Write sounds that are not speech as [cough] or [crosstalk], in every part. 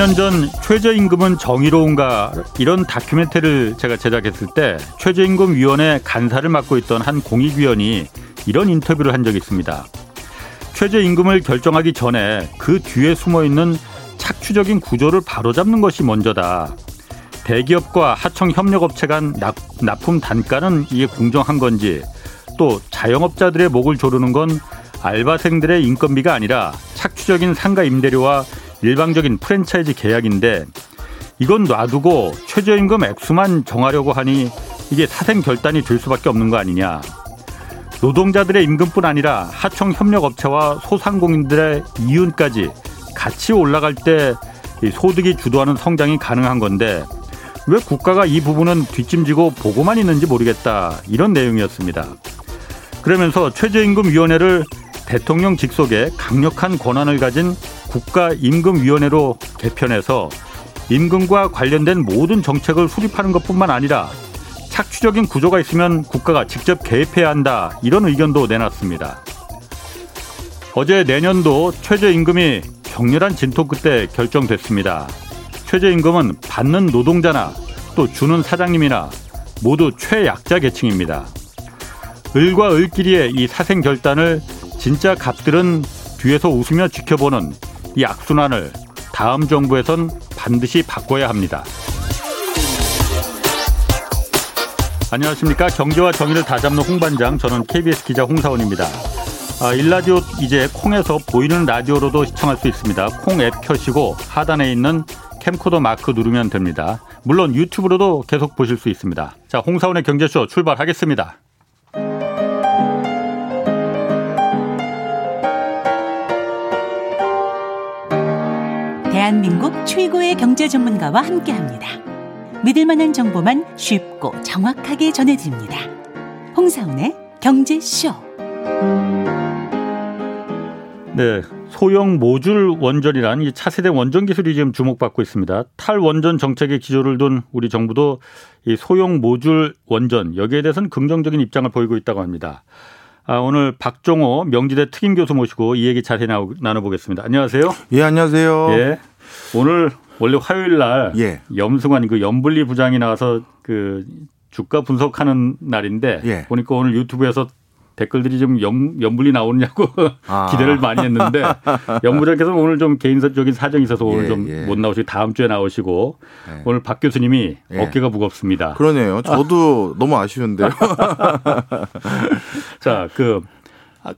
3년 전 최저임금은 정의로운가 이런 다큐멘터리를 제가 제작했을 때 최저임금위원회 간사를 맡고 있던 한 공익위원이 이런 인터뷰를 한 적이 있습니다. 최저임금을 결정하기 전에 그 뒤에 숨어 있는 착취적인 구조를 바로잡는 것이 먼저다. 대기업과 하청 협력업체 간 납품 단가는 이게 공정한 건지 또 자영업자들의 목을 조르는 건 알바생들의 인건비가 아니라 착취적인 상가 임대료와 일방적인 프랜차이즈 계약인데 이건 놔두고 최저임금 액수만 정하려고 하니 이게 사생 결단이 될 수밖에 없는 거 아니냐. 노동자들의 임금뿐 아니라 하청 협력업체와 소상공인들의 이윤까지 같이 올라갈 때 소득이 주도하는 성장이 가능한 건데 왜 국가가 이 부분은 뒷짐지고 보고만 있는지 모르겠다 이런 내용이었습니다. 그러면서 최저임금위원회를 대통령 직속에 강력한 권한을 가진 국가임금위원회로 개편해서 임금과 관련된 모든 정책을 수립하는 것뿐만 아니라 착취적인 구조가 있으면 국가가 직접 개입해야 한다 이런 의견도 내놨습니다. 어제 내년도 최저임금이 격렬한 진통 끝에 결정됐습니다. 최저임금은 받는 노동자나 또 주는 사장님이나 모두 최약자 계층입니다. 을과 을끼리의 이 사생 결단을 진짜 갑들은 뒤에서 웃으며 지켜보는 이 악순환을 다음 정부에선 반드시 바꿔야 합니다. 안녕하십니까. 경제와 정의를 다잡는 홍반장. 저는 KBS 기자 홍사원입니다. 아, 일라디오 이제 콩에서 보이는 라디오로도 시청할 수 있습니다. 콩 앱 켜시고 하단에 있는 캠코더 마크 누르면 됩니다. 물론 유튜브로도 계속 보실 수 있습니다. 자, 홍사원의 경제쇼 출발하겠습니다. 대한민국 최고의 경제 전문가와 함께 합니다. 믿을 만한 정보만 쉽고 정확하게 전해드립니다. 홍사운의 경제쇼. 네. 소형 모듈 원전이란 이 차세대 원전 기술이 지금 주목받고 있습니다. 탈원전 정책의 기조를 둔 우리 정부도 이 소형 모듈 원전 여기에 대해서는 긍정적인 입장을 보이고 있다고 합니다. 아, 오늘 박종호 명지대 특임 교수 모시고 이 얘기 자세히 나눠보겠습니다. 안녕하세요. 예, 안녕하세요. 예. 오늘 원래 화요일 날 예. 염승환 그 염블리 부장이 나와서 그 주가 분석하는 날인데 예. 보니까 오늘 유튜브에서 댓글들이 좀 염, 염불이 나오느냐고 아. [laughs] 기대를 많이 했는데 염 부장께서 오늘 좀 개인적인 사정이 있어서 오늘 예, 좀못 예. 나오시고 다음 주에 나오시고 예. 오늘 박 교수님이 예. 어깨가 무겁습니다. 그러네요. 저도 너무 아쉬운데요. [laughs] 자, 그,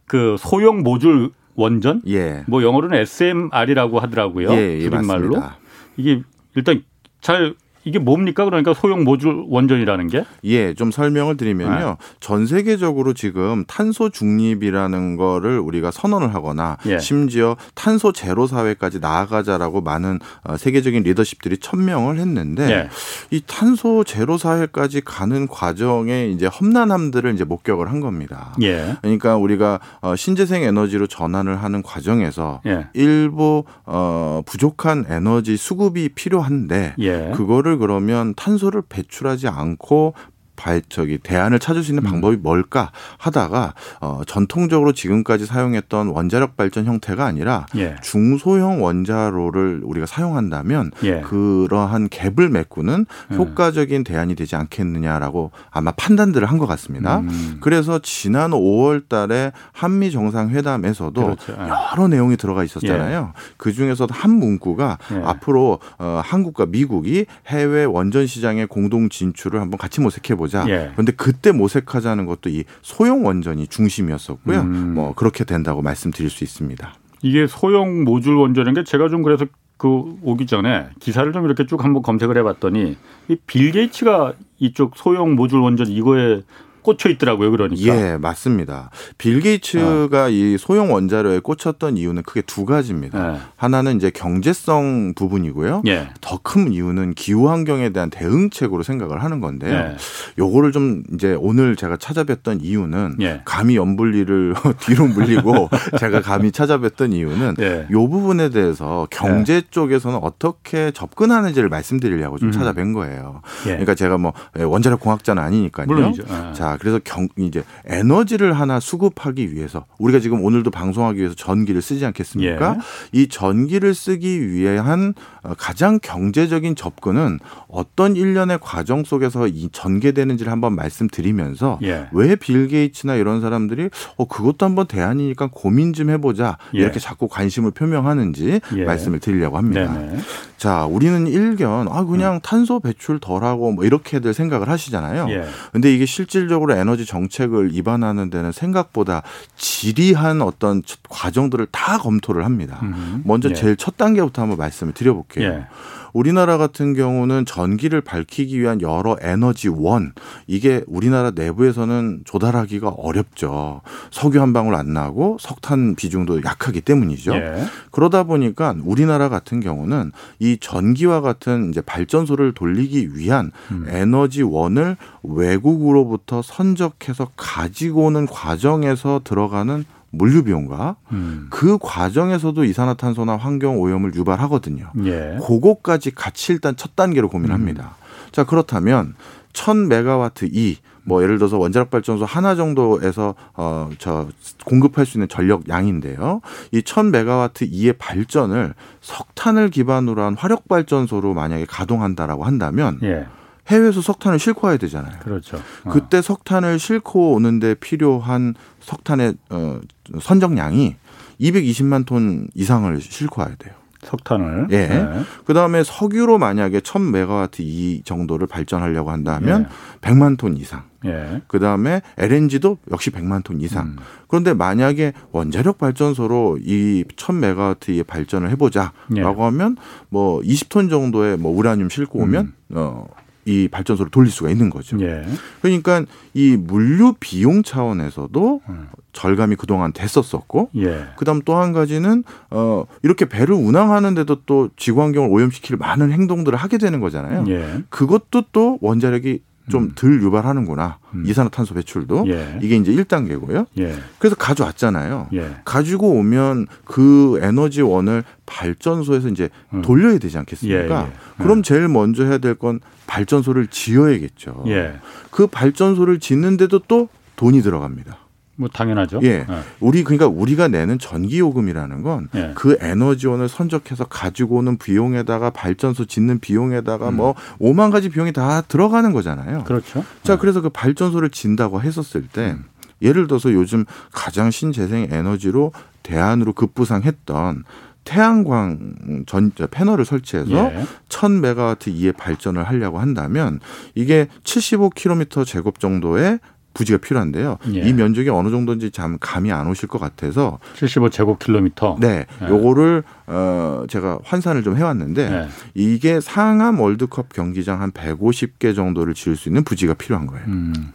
그 소형 모듈 원전? 예. 뭐 영어로는 SMR이라고 하더라고요. 예, 예, 줄임말로. 맞습니다. 이게 일단 잘 이게 뭡니까? 그러니까 소형 모듈 원전이라는 게? 예, 좀 설명을 드리면요. 네. 전 세계적으로 지금 탄소 중립이라는 거를 우리가 선언을 하거나 예. 심지어 탄소 제로 사회까지 나아가자라고 많은 어, 세계적인 리더십들이 천명을 했는데 예. 이 탄소 제로 사회까지 가는 과정에 이제 험난함들을 이제 목격을 한 겁니다. 예. 그러니까 우리가 어, 신재생 에너지로 전환을 하는 과정에서 예. 일부 어 부족한 에너지 수급이 필요한데 예. 그거를 그러면 탄소를 배출하지 않고 발 저기 대안을 찾을 수 있는 음. 방법이 뭘까 하다가 어 전통적으로 지금까지 사용했던 원자력 발전 형태가 아니라 예. 중소형 원자로를 우리가 사용한다면 예. 그러한 갭을 메꾸는 예. 효과적인 대안이 되지 않겠느냐라고 아마 판단들을 한 것 같습니다. 음. 그래서 지난 5월 달에 한미 정상회담에서도 그렇죠. 예. 여러 내용이 들어가 있었잖아요. 예. 그 중에서도 한 문구가 예. 앞으로 어 한국과 미국이 해외 원전 시장의 공동 진출을 한번 같이 모색해 보자. 보자. 예. 그런데 그때 모색하자는 것도 이 소형 원전이 중심이었었고요. 음. 뭐 그렇게 된다고 말씀드릴 수 있습니다. 이게 소형 모듈 원전인 게 제가 좀 그래서 그 오기 전에 기사를 좀 이렇게 쭉 한번 검색을 해봤더니 이 빌 게이츠가 이쪽 소형 모듈 원전 이거에 꽂혀 있더라고요. 그러니까. 예, 맞습니다. 빌 게이츠가 어. 이 소형 원자로에 꽂혔던 이유는 크게 두 가지입니다. 네. 하나는 이제 경제성 부분이고요. 예. 더큰 이유는 기후 환경에 대한 대응책으로 생각을 하는 건데요. 예. 요거를 좀 이제 오늘 제가 찾아뵀던 이유는 예. 감히 연분리를 [laughs] 뒤로 물리고 [laughs] 제가 감히 찾아뵀던 이유는 예. 요 부분에 대해서 경제 예. 쪽에서는 어떻게 접근하는지를 말씀드리려고 좀 음. 찾아뵌 거예요. 예. 그러니까 제가 뭐 원자력 공학자는 아니니까요. 물론이죠. 자, 자, 그래서 경 이제 에너지를 하나 수급하기 위해서 우리가 지금 오늘도 방송하기 위해서 전기를 쓰지 않겠습니까? 예. 이 전기를 쓰기 위한 어, 가장 경제적인 접근은 어떤 일련의 과정 속에서 이 전개되는지를 한번 말씀드리면서 예. 왜빌 게이츠나 이런 사람들이 어 그것도 한번 대안이니까 고민 좀 해보자 예. 이렇게 자꾸 관심을 표명하는지 예. 말씀을 드리려고 합니다. 네네. 자, 우리는 일견 아 그냥 음. 탄소 배출 덜하고 뭐 이렇게들 생각을 하시잖아요. 예. 근데 이게 실질적으로 에너지 정책을 입안하는 데는 생각보다 지리한 어떤 과정들을 다 검토를 합니다. 음. 먼저 예. 제일 첫 단계부터 한번 말씀을 드려볼게요. 예. 우리나라 같은 경우는 전기를 밝히기 위한 여러 에너지원 이게 우리나라 내부에서는 조달하기가 어렵죠. 석유 한 방울 안 나고 석탄 비중도 약하기 때문이죠. 예. 그러다 보니까 우리나라 같은 경우는 이 전기와 같은 이제 발전소를 돌리기 위한 음. 에너지원을 외국으로부터 선적해서 가지고 오는 과정에서 들어가는 물류 비용과 음. 그 과정에서도 이산화탄소나 환경 오염을 유발하거든요. 예. 그거까지 같이 일단 첫 단계로 고민합니다. 음. 자 그렇다면 1000메가와트 이 뭐 예를 들어서 원자력 발전소 하나 정도에서 어 저 공급할 수 있는 전력 양인데요. 이 1000메가와트 이의 발전을 석탄을 기반으로 한 화력 발전소로 만약에 가동한다라고 한다면 예. 해외에서 석탄을 싣고 와야 되잖아요. 그렇죠. 어. 그때 석탄을 싣고 오는데 필요한 석탄의 어, 선정량이 220만 톤 이상을 싣고 와야 돼요. 석탄을. 예. 네. 그 다음에 석유로 만약에 1000메가와트 이 정도를 발전하려고 한다면 예. 100만 톤 이상. 예. 그 다음에 LNG도 역시 100만 톤 이상. 음. 그런데 만약에 원자력 발전소로 이 1000메가와트의 발전을 해보자라고 예. 하면 뭐 20톤 정도의 뭐 우라늄 싣고 오면 음. 어 이 발전소를 돌릴 수가 있는 거죠. 예. 그러니까 이 물류 비용 차원에서도 음. 절감이 그동안 됐었었고 예. 그다음 또 한 가지는 어 이렇게 배를 운항하는데도 또 지구 환경을 오염시킬 많은 행동들을 하게 되는 거잖아요. 예. 그것도 또 원자력이 좀덜 음. 유발하는구나. 음. 이산화탄소 배출도 예. 이게 이제 1단계고요. 예. 그래서 가져왔잖아요. 예. 가지고 오면 그 에너지원을 발전소에서 이제 음. 돌려야 되지 않겠습니까? 예, 예. 그럼 제일 먼저 해야 될 건 발전소를 지어야겠죠. 예. 그 발전소를 짓는데도 또 돈이 들어갑니다. 뭐 당연하죠. 예. 네. 우리 그러니까 우리가 내는 전기 요금이라는 건그 예. 그 에너지원을 선적해서 가지고 오는 비용에다가 발전소 짓는 비용에다가 음. 뭐 5만 가지 비용이 다 들어가는 거잖아요. 그렇죠. 자, 네. 그래서 그 발전소를 진다고 했었을 때 음. 예를 들어서 요즘 가장 신재생 에너지로 대안으로 급부상했던 태양광 전 패널을 설치해서 예. 1000메가와트 이의 발전을 하려고 한다면 이게 75km 제곱 정도의 부지가 필요한데요. 예. 이 면적이 어느 정도인지 참 감이 안 오실 것 같아서 75제곱킬로미터. 네, 예. 요거를 어 제가 환산을 좀 해왔는데 예. 이게 상암 월드컵 경기장 한 150개 정도를 지을 수 있는 부지가 필요한 거예요. 음.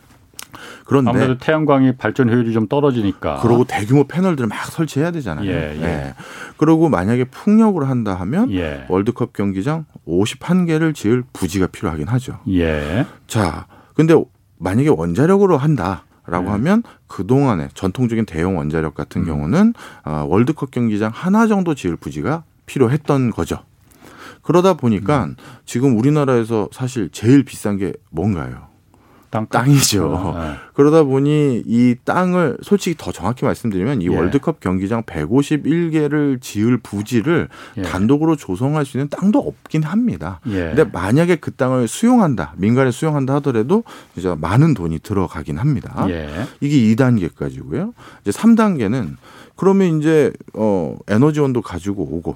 그런데 아무래도 태양광이 발전 효율이 좀 떨어지니까. 그리고 대규모 패널들을 막 설치해야 되잖아요. 예, 예. 예. 그리고 만약에 풍력으로 한다 하면 예. 월드컵 경기장 51개를 지을 부지가 필요하긴 하죠. 예. 자, 근데 만약에 원자력으로 한다 라고 네. 하면 그동안에 전통적인 대형 원자력 같은 음. 경우는 어, 월드컵 경기장 하나 정도 지을 부지가 필요했던 거죠. 그러다 보니까 음. 지금 우리나라에서 사실 제일 비싼 게 뭔가요? 땅, 땅이죠. 네. 그러다 보니 이 땅을 솔직히 더 정확히 말씀드리면 이 예. 월드컵 경기장 151개를 지을 부지를 예. 단독으로 조성할 수 있는 땅도 없긴 합니다. 예. 근데 만약에 그 땅을 수용한다, 민간에 수용한다 하더라도 이제 많은 돈이 들어가긴 합니다. 예. 이게 2단계까지고요. 이제 3단계는 그러면 이제 어 에너지원도 가지고 오고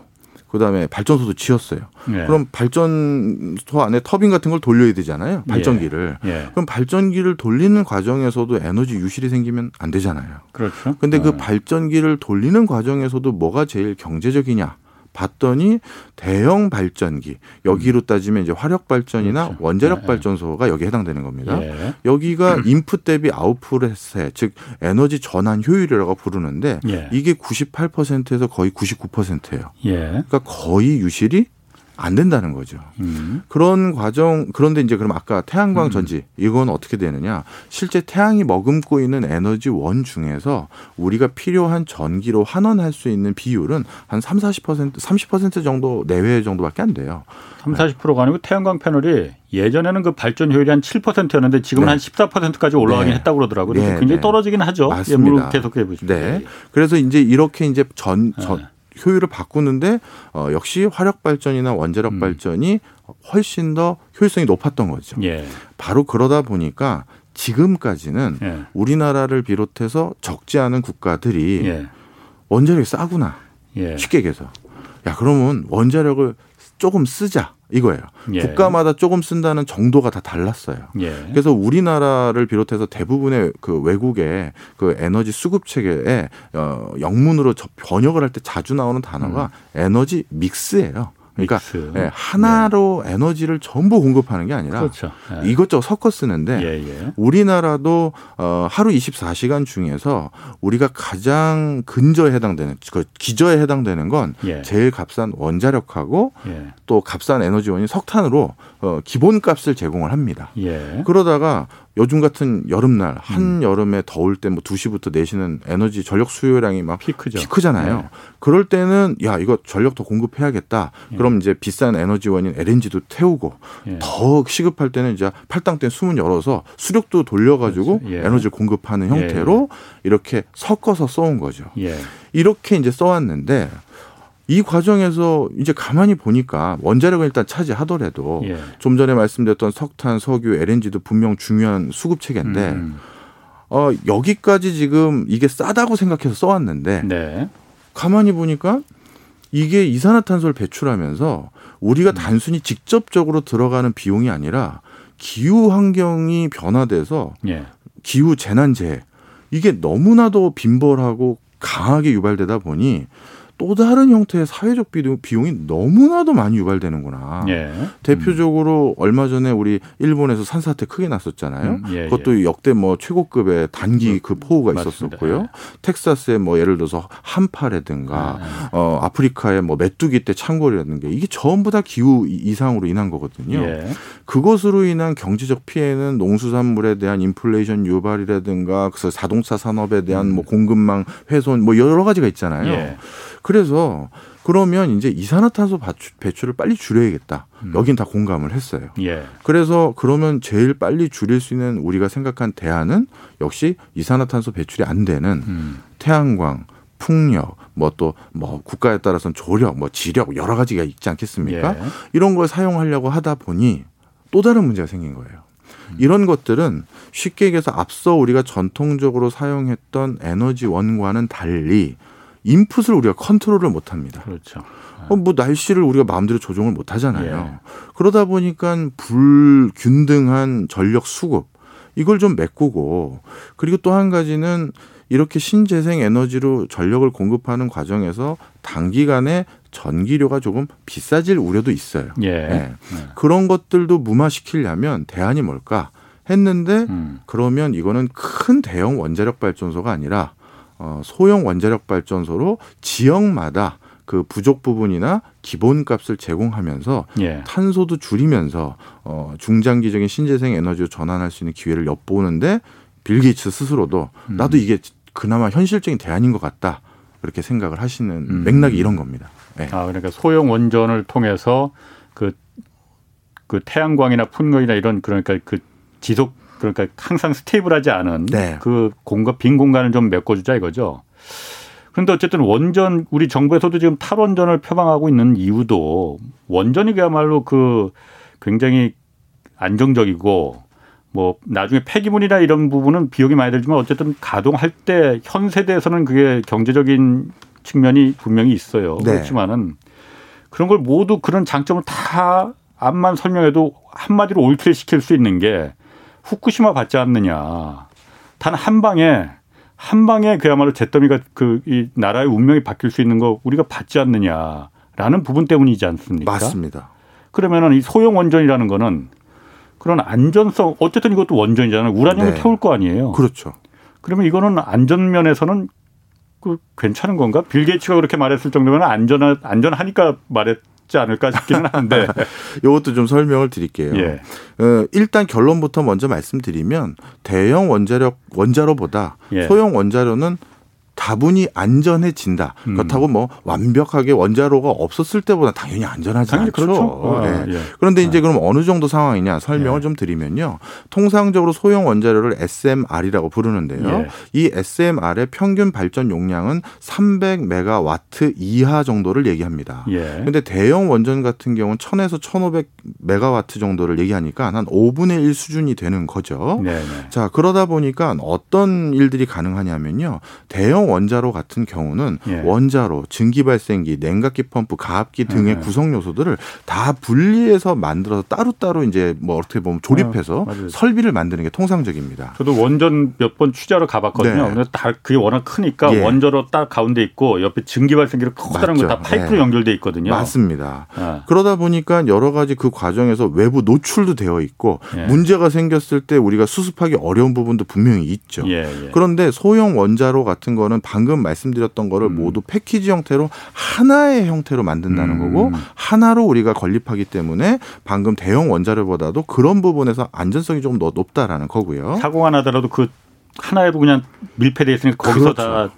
그다음에 발전소도 지었어요. 예. 그럼 발전소 안에 터빈 같은 걸 돌려야 되잖아요. 발전기를. 예. 예. 그럼 발전기를 돌리는 과정에서도 에너지 유실이 생기면 안 되잖아요. 그렇죠. 근데 그 예. 발전기를 돌리는 과정에서도 뭐가 제일 경제적이냐? 봤더니 대형 발전기 여기로 음. 따지면 이제 화력 발전이나 그렇죠. 원자력 네. 발전소가 여기에 해당되는 겁니다. 예. 여기가 인풋 대비 아웃풋의 즉 에너지 전환 효율이라고 부르는데 예. 이게 98%에서 거의 99%예요. 예. 그러니까 거의 유실이 안 된다는 거죠. 음. 그런 과정 그런데 이제 그럼 아까 태양광 음. 전지 이건 어떻게 되느냐? 실제 태양이 머금고 있는 에너지 원 중에서 우리가 필요한 전기로 환원할 수 있는 비율은 한 3, 40% 30% 정도 내외 정도밖에 안 돼요. 3, 40%가 아니고 태양광 패널이 예전에는 그 발전 효율이 한 7%였는데 지금은 네. 한 14%까지 올라가긴 네. 했다고 그러더라고요. 네. 굉장히 네. 떨어지긴 하죠. 맞습니다. 계속해 보시죠. 네. 그래서 이제 이렇게 이제 전, 전 네. 효율을 바꾸는데 어, 역시 화력 발전이나 원자력 음. 발전이 훨씬 더 효율성이 높았던 거죠. 예. 바로 그러다 보니까 지금까지는 예. 우리나라를 비롯해서 적지 않은 국가들이 예. 원자력이 싸구나. 예. 쉽게 얘기해서. 야, 그러면 원자력을 조금 쓰자. 이거예요. 예. 국가마다 조금 쓴다는 정도가 다 달랐어요. 예. 그래서 우리나라를 비롯해서 대부분의 그 외국의 그 에너지 수급 체계에 어 영문으로 번역을 할 때 자주 나오는 단어가 음. 에너지 믹스예요. 그러니까 예, 하나로 네. 에너지를 전부 공급하는 게 아니라 그렇죠. 네. 이것저것 섞어 쓰는데 예, 예. 우리나라도 어, 하루 24시간 중에서 우리가 가장 근저에 해당되는 그 기저에 해당되는 건 예. 제일 값싼 원자력하고 예. 또 값싼 에너지원인 석탄으로 어, 기본값을 제공을 합니다. 예. 그러다가 요즘 같은 여름날 한 음. 여름에 더울 때 뭐 2시부터 4시는 에너지 전력 수요량이 막 피크죠. 피크잖아요. 네. 그럴 때는 야 이거 전력 더 공급해야겠다. 예. 그럼 이제 비싼 에너지원인 LNG도 태우고 예. 더 시급할 때는 이제 팔당 때 수문 열어서 수력도 돌려 가지고 그렇죠. 예. 에너지를 공급하는 형태로 예. 이렇게 섞어서 써온 거죠. 예. 이렇게 이제 써왔는데 이 과정에서 이제 가만히 보니까 원자력은 일단 차지하더라도 예. 좀 전에 말씀드렸던 석탄, 석유, LNG도 분명 중요한 수급 체계인데 음. 어, 여기까지 지금 이게 싸다고 생각해서 써왔는데 네. 가만히 보니까 이게 이산화탄소를 배출하면서 우리가 음. 단순히 직접적으로 들어가는 비용이 아니라 기후 환경이 변화돼서 예. 기후 재난재해 이게 너무나도 빈벌하고 강하게 유발되다 보니 또 다른 형태의 사회적 비용 이 너무나도 많이 유발되는구나. 예. 대표적으로 음. 얼마 전에 우리 일본에서 산사태 크게 났었잖아요. 음, 예, 그것도 예. 역대 뭐 최고급의 단기 음, 그 포우가 맞습니다. 있었었고요. 예. 텍사스에 뭐 예를 들어서 한파라든가 아, 어 아프리카의 뭐 메뚜기 때 창궐이라든가 이게 전부 다 기후 이상으로 인한 거거든요. 예. 그것으로 인한 경제적 피해는 농수산물에 대한 인플레이션 유발이라든가 그래서 자동차 산업에 대한 음. 뭐 공급망 훼손 뭐 여러 가지가 있잖아요. 예. 그래서 그러면 이제 이산화탄소 배출을 빨리 줄여야겠다. 음. 여긴 다 공감을 했어요. 예. 그래서 그러면 제일 빨리 줄일 수 있는 우리가 생각한 대안은 역시 이산화탄소 배출이 안 되는 음. 태양광, 풍력, 뭐 또뭐 뭐 국가에 따라서는 조력, 뭐 지력 여러 가지가 있지 않겠습니까? 예. 이런 걸 사용하려고 하다 보니 또 다른 문제가 생긴 거예요. 음. 이런 것들은 쉽게 얘기해서 앞서 우리가 전통적으로 사용했던 에너지 원과는 달리 인풋을 우리가 컨트롤을 못 합니다. 그렇죠. 어, 뭐 날씨를 우리가 마음대로 조정을 못 하잖아요. 예. 그러다 보니까 불균등한 전력 수급 이걸 좀 메꾸고 그리고 또 한 가지는 이렇게 신재생 에너지로 전력을 공급하는 과정에서 단기간에 전기료가 조금 비싸질 우려도 있어요. 예. 네. 네. 그런 것들도 무마시키려면 대안이 뭘까 했는데 음. 그러면 이거는 큰 대형 원자력 발전소가 아니라 어, 소형 원자력 발전소로 지역마다 그 부족 부분이나 기본값을 제공하면서 예. 탄소도 줄이면서 어, 중장기적인 신재생 에너지로 전환할 수 있는 기회를 엿보는데 빌 게이츠 스스로도 음. 나도 이게 그나마 현실적인 대안인 것 같다 그렇게 생각을 하시는 음. 맥락이 이런 겁니다. 네. 아 그러니까 소형 원전을 통해서 그, 그 태양광이나 풍력이나 이런 그러니까 그 지속 그러니까 항상 stable하지 않은 네. 그 공간 빈 공간을 좀 메꿔주자 이거죠. 그런데 어쨌든 원전 우리 정부에서도 지금 탈원전을 표방하고 있는 이유도 원전이 그야말로 그 굉장히 안정적이고 뭐 나중에 폐기물이나 이런 부분은 비용이 많이 들지만 어쨌든 가동할 때 현 세대에서는 그게 경제적인 측면이 분명히 있어요. 네. 그렇지만은 그런 걸 모두 그런 장점을 다 앞만 설명해도 한마디로 올킬 시킬 수 있는 게 후쿠시마 받지 않느냐. 단 한 방에 한 방에 그야말로 잿더미가 그 이 나라의 운명이 바뀔 수 있는 거 우리가 받지 않느냐라는 부분 때문이지 않습니까? 맞습니다. 그러면은 이 소형 원전이라는 거는 그런 안전성 어쨌든 이것도 원전이잖아요. 우라늄을 네. 태울 거 아니에요. 그렇죠. 그러면 이거는 안전 면에서는 그 괜찮은 건가? 빌 게이츠가 그렇게 말했을 정도면 안전 안전하니까 말했 쉽지 않을까 싶기는 [laughs] 한데 이것도 좀 설명을 드릴게요. 예. 어, 일단 결론부터 먼저 말씀드리면 대형 원자력 원자로보다 예. 소형 원자로는 다분히 안전해진다. 음. 그렇다고 뭐 완벽하게 원자로가 없었을 때보다 당연히 안전하지 당연히 않죠. 그렇죠. 어, 네. 예. 그런데 이제 네. 그럼 어느 정도 상황이냐 설명을 예. 좀 드리면요. 통상적으로 소형 원자로를 SMR이라고 부르는데요. 예. 이 SMR의 평균 발전 용량은 300메가와트 이하 정도를 얘기합니다. 그런데 예. 대형 원전 같은 경우는 1000에서 1500메가와트 정도를 얘기하니까 한 5분의 1 수준이 되는 거죠. 네. 자, 그러다 보니까 어떤 일들이 가능하냐면요. 대형 원자로 같은 경우는 예. 원자로, 증기 발생기, 냉각기 펌프, 가압기 등의 예. 구성 요소들을 다 분리해서 만들어서 따로따로 이제 뭐 어떻게 보면 조립해서 아, 설비를 만드는 게 통상적입니다. 저도 원전 몇 번 취재하러 가봤거든요. 네. 근데 다 그게 워낙 크니까 예. 원자로 딱 가운데 있고 옆에 증기 발생기를 커다란 거 다 파이프로 네. 연결돼 있거든요. 맞습니다. 아. 그러다 보니까 여러 가지 그 과정에서 외부 노출도 되어 있고 예. 문제가 생겼을 때 우리가 수습하기 어려운 부분도 분명히 있죠. 예, 예. 그런데 소형 원자로 같은 거는 방금 말씀드렸던 거를 음. 모두 패키지 형태로 하나의 형태로 만든다는 음. 거고 하나로 우리가 건립하기 때문에 방금 대형 원자료보다도 그런 부분에서 안전성이 조금 더 높다라는 거고요. 사고가 나더라도 그 하나에도 그냥 밀폐돼 있으니까 거기서 그렇죠. 다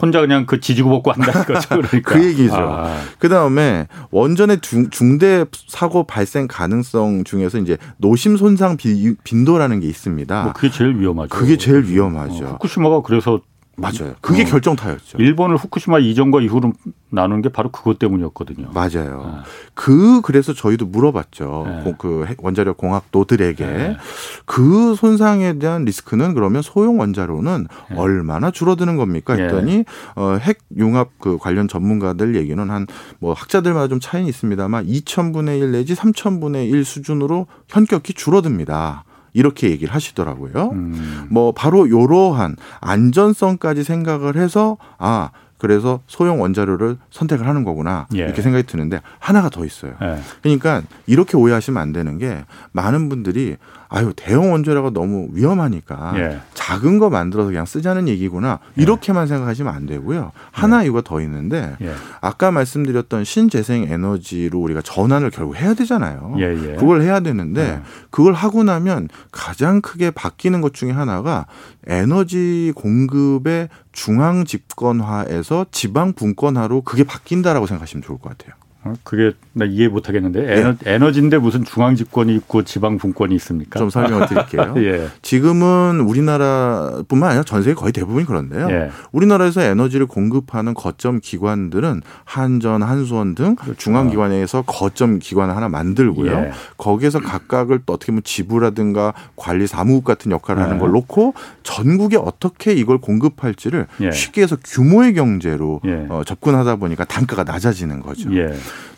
혼자 그냥 그 지지고 볶고 한다는 [laughs] 거죠. 그러니까. 그 얘기죠. 아. 그 다음에 원전의 중대 사고 발생 가능성 중에서 이제 노심 손상 빈도라는 게 있습니다. 뭐 그게 제일 위험하죠. 그게 제일 위험하죠. 어, 후쿠시마가 그래서 맞아요. 그게 어. 결정 타였죠. 일본을 후쿠시마 이전과 이후로 나눈 게 바로 그것 때문이었거든요. 맞아요. 네. 그 그래서 저희도 물어봤죠. 네. 그 원자력 공학도들에게 네. 그 손상에 대한 리스크는 그러면 소형 원자로는 네. 얼마나 줄어드는 겁니까? 네. 했더니 어, 핵 융합 그 관련 전문가들 얘기는 한 뭐 학자들마다 좀 차이는 있습니다만 2천분의 1 내지 3천분의 1 수준으로 현격히 줄어듭니다. 이렇게 얘기를 하시더라고요. 음. 뭐 바로 요러한 안전성까지 생각을 해서 아 그래서 소형 원자료를 선택을 하는 거구나 예. 이렇게 생각이 드는데 하나가 더 있어요. 예. 그러니까 이렇게 오해하시면 안 되는 게 많은 분들이 아유 대형 원자료가 너무 위험하니까 예. 작은 거 만들어서 그냥 쓰자는 얘기구나 예. 이렇게만 생각하시면 안 되고요. 하나 예. 이유가 더 있는데 예. 아까 말씀드렸던 신재생 에너지로 우리가 전환을 결국 해야 되잖아요. 예, 그걸 해야 되는데 그걸 하고 나면 가장 크게 바뀌는 것 중에 하나가 에너지 공급의 중앙 집권화에서 지방 분권화로 그게 바뀐다라고 생각하시면 좋을 것 같아요. 어, 그게 나 이해 못 하겠는데 에너, 예. 에너지인데 무슨 중앙 집권이 있고 지방 분권이 있습니까? 좀 설명을 드릴게요. [laughs] 예. 지금은 우리나라뿐만 아니라 전 세계 거의 대부분이 그런데요. 예. 우리나라에서 에너지를 공급하는 거점 기관들은 한전, 한수원 등 그렇죠. 중앙 기관에서 거점 기관을 하나 만들고요. 예. 거기에서 각각을 어떻게 보면 지부라든가 관리 사무국 같은 역할을 하는 예. 걸 놓고 전국에 어떻게 이걸 공급할지를 예. 쉽게 해서 규모의 경제로 어, 접근하다 보니까 단가가 낮아지는 거죠.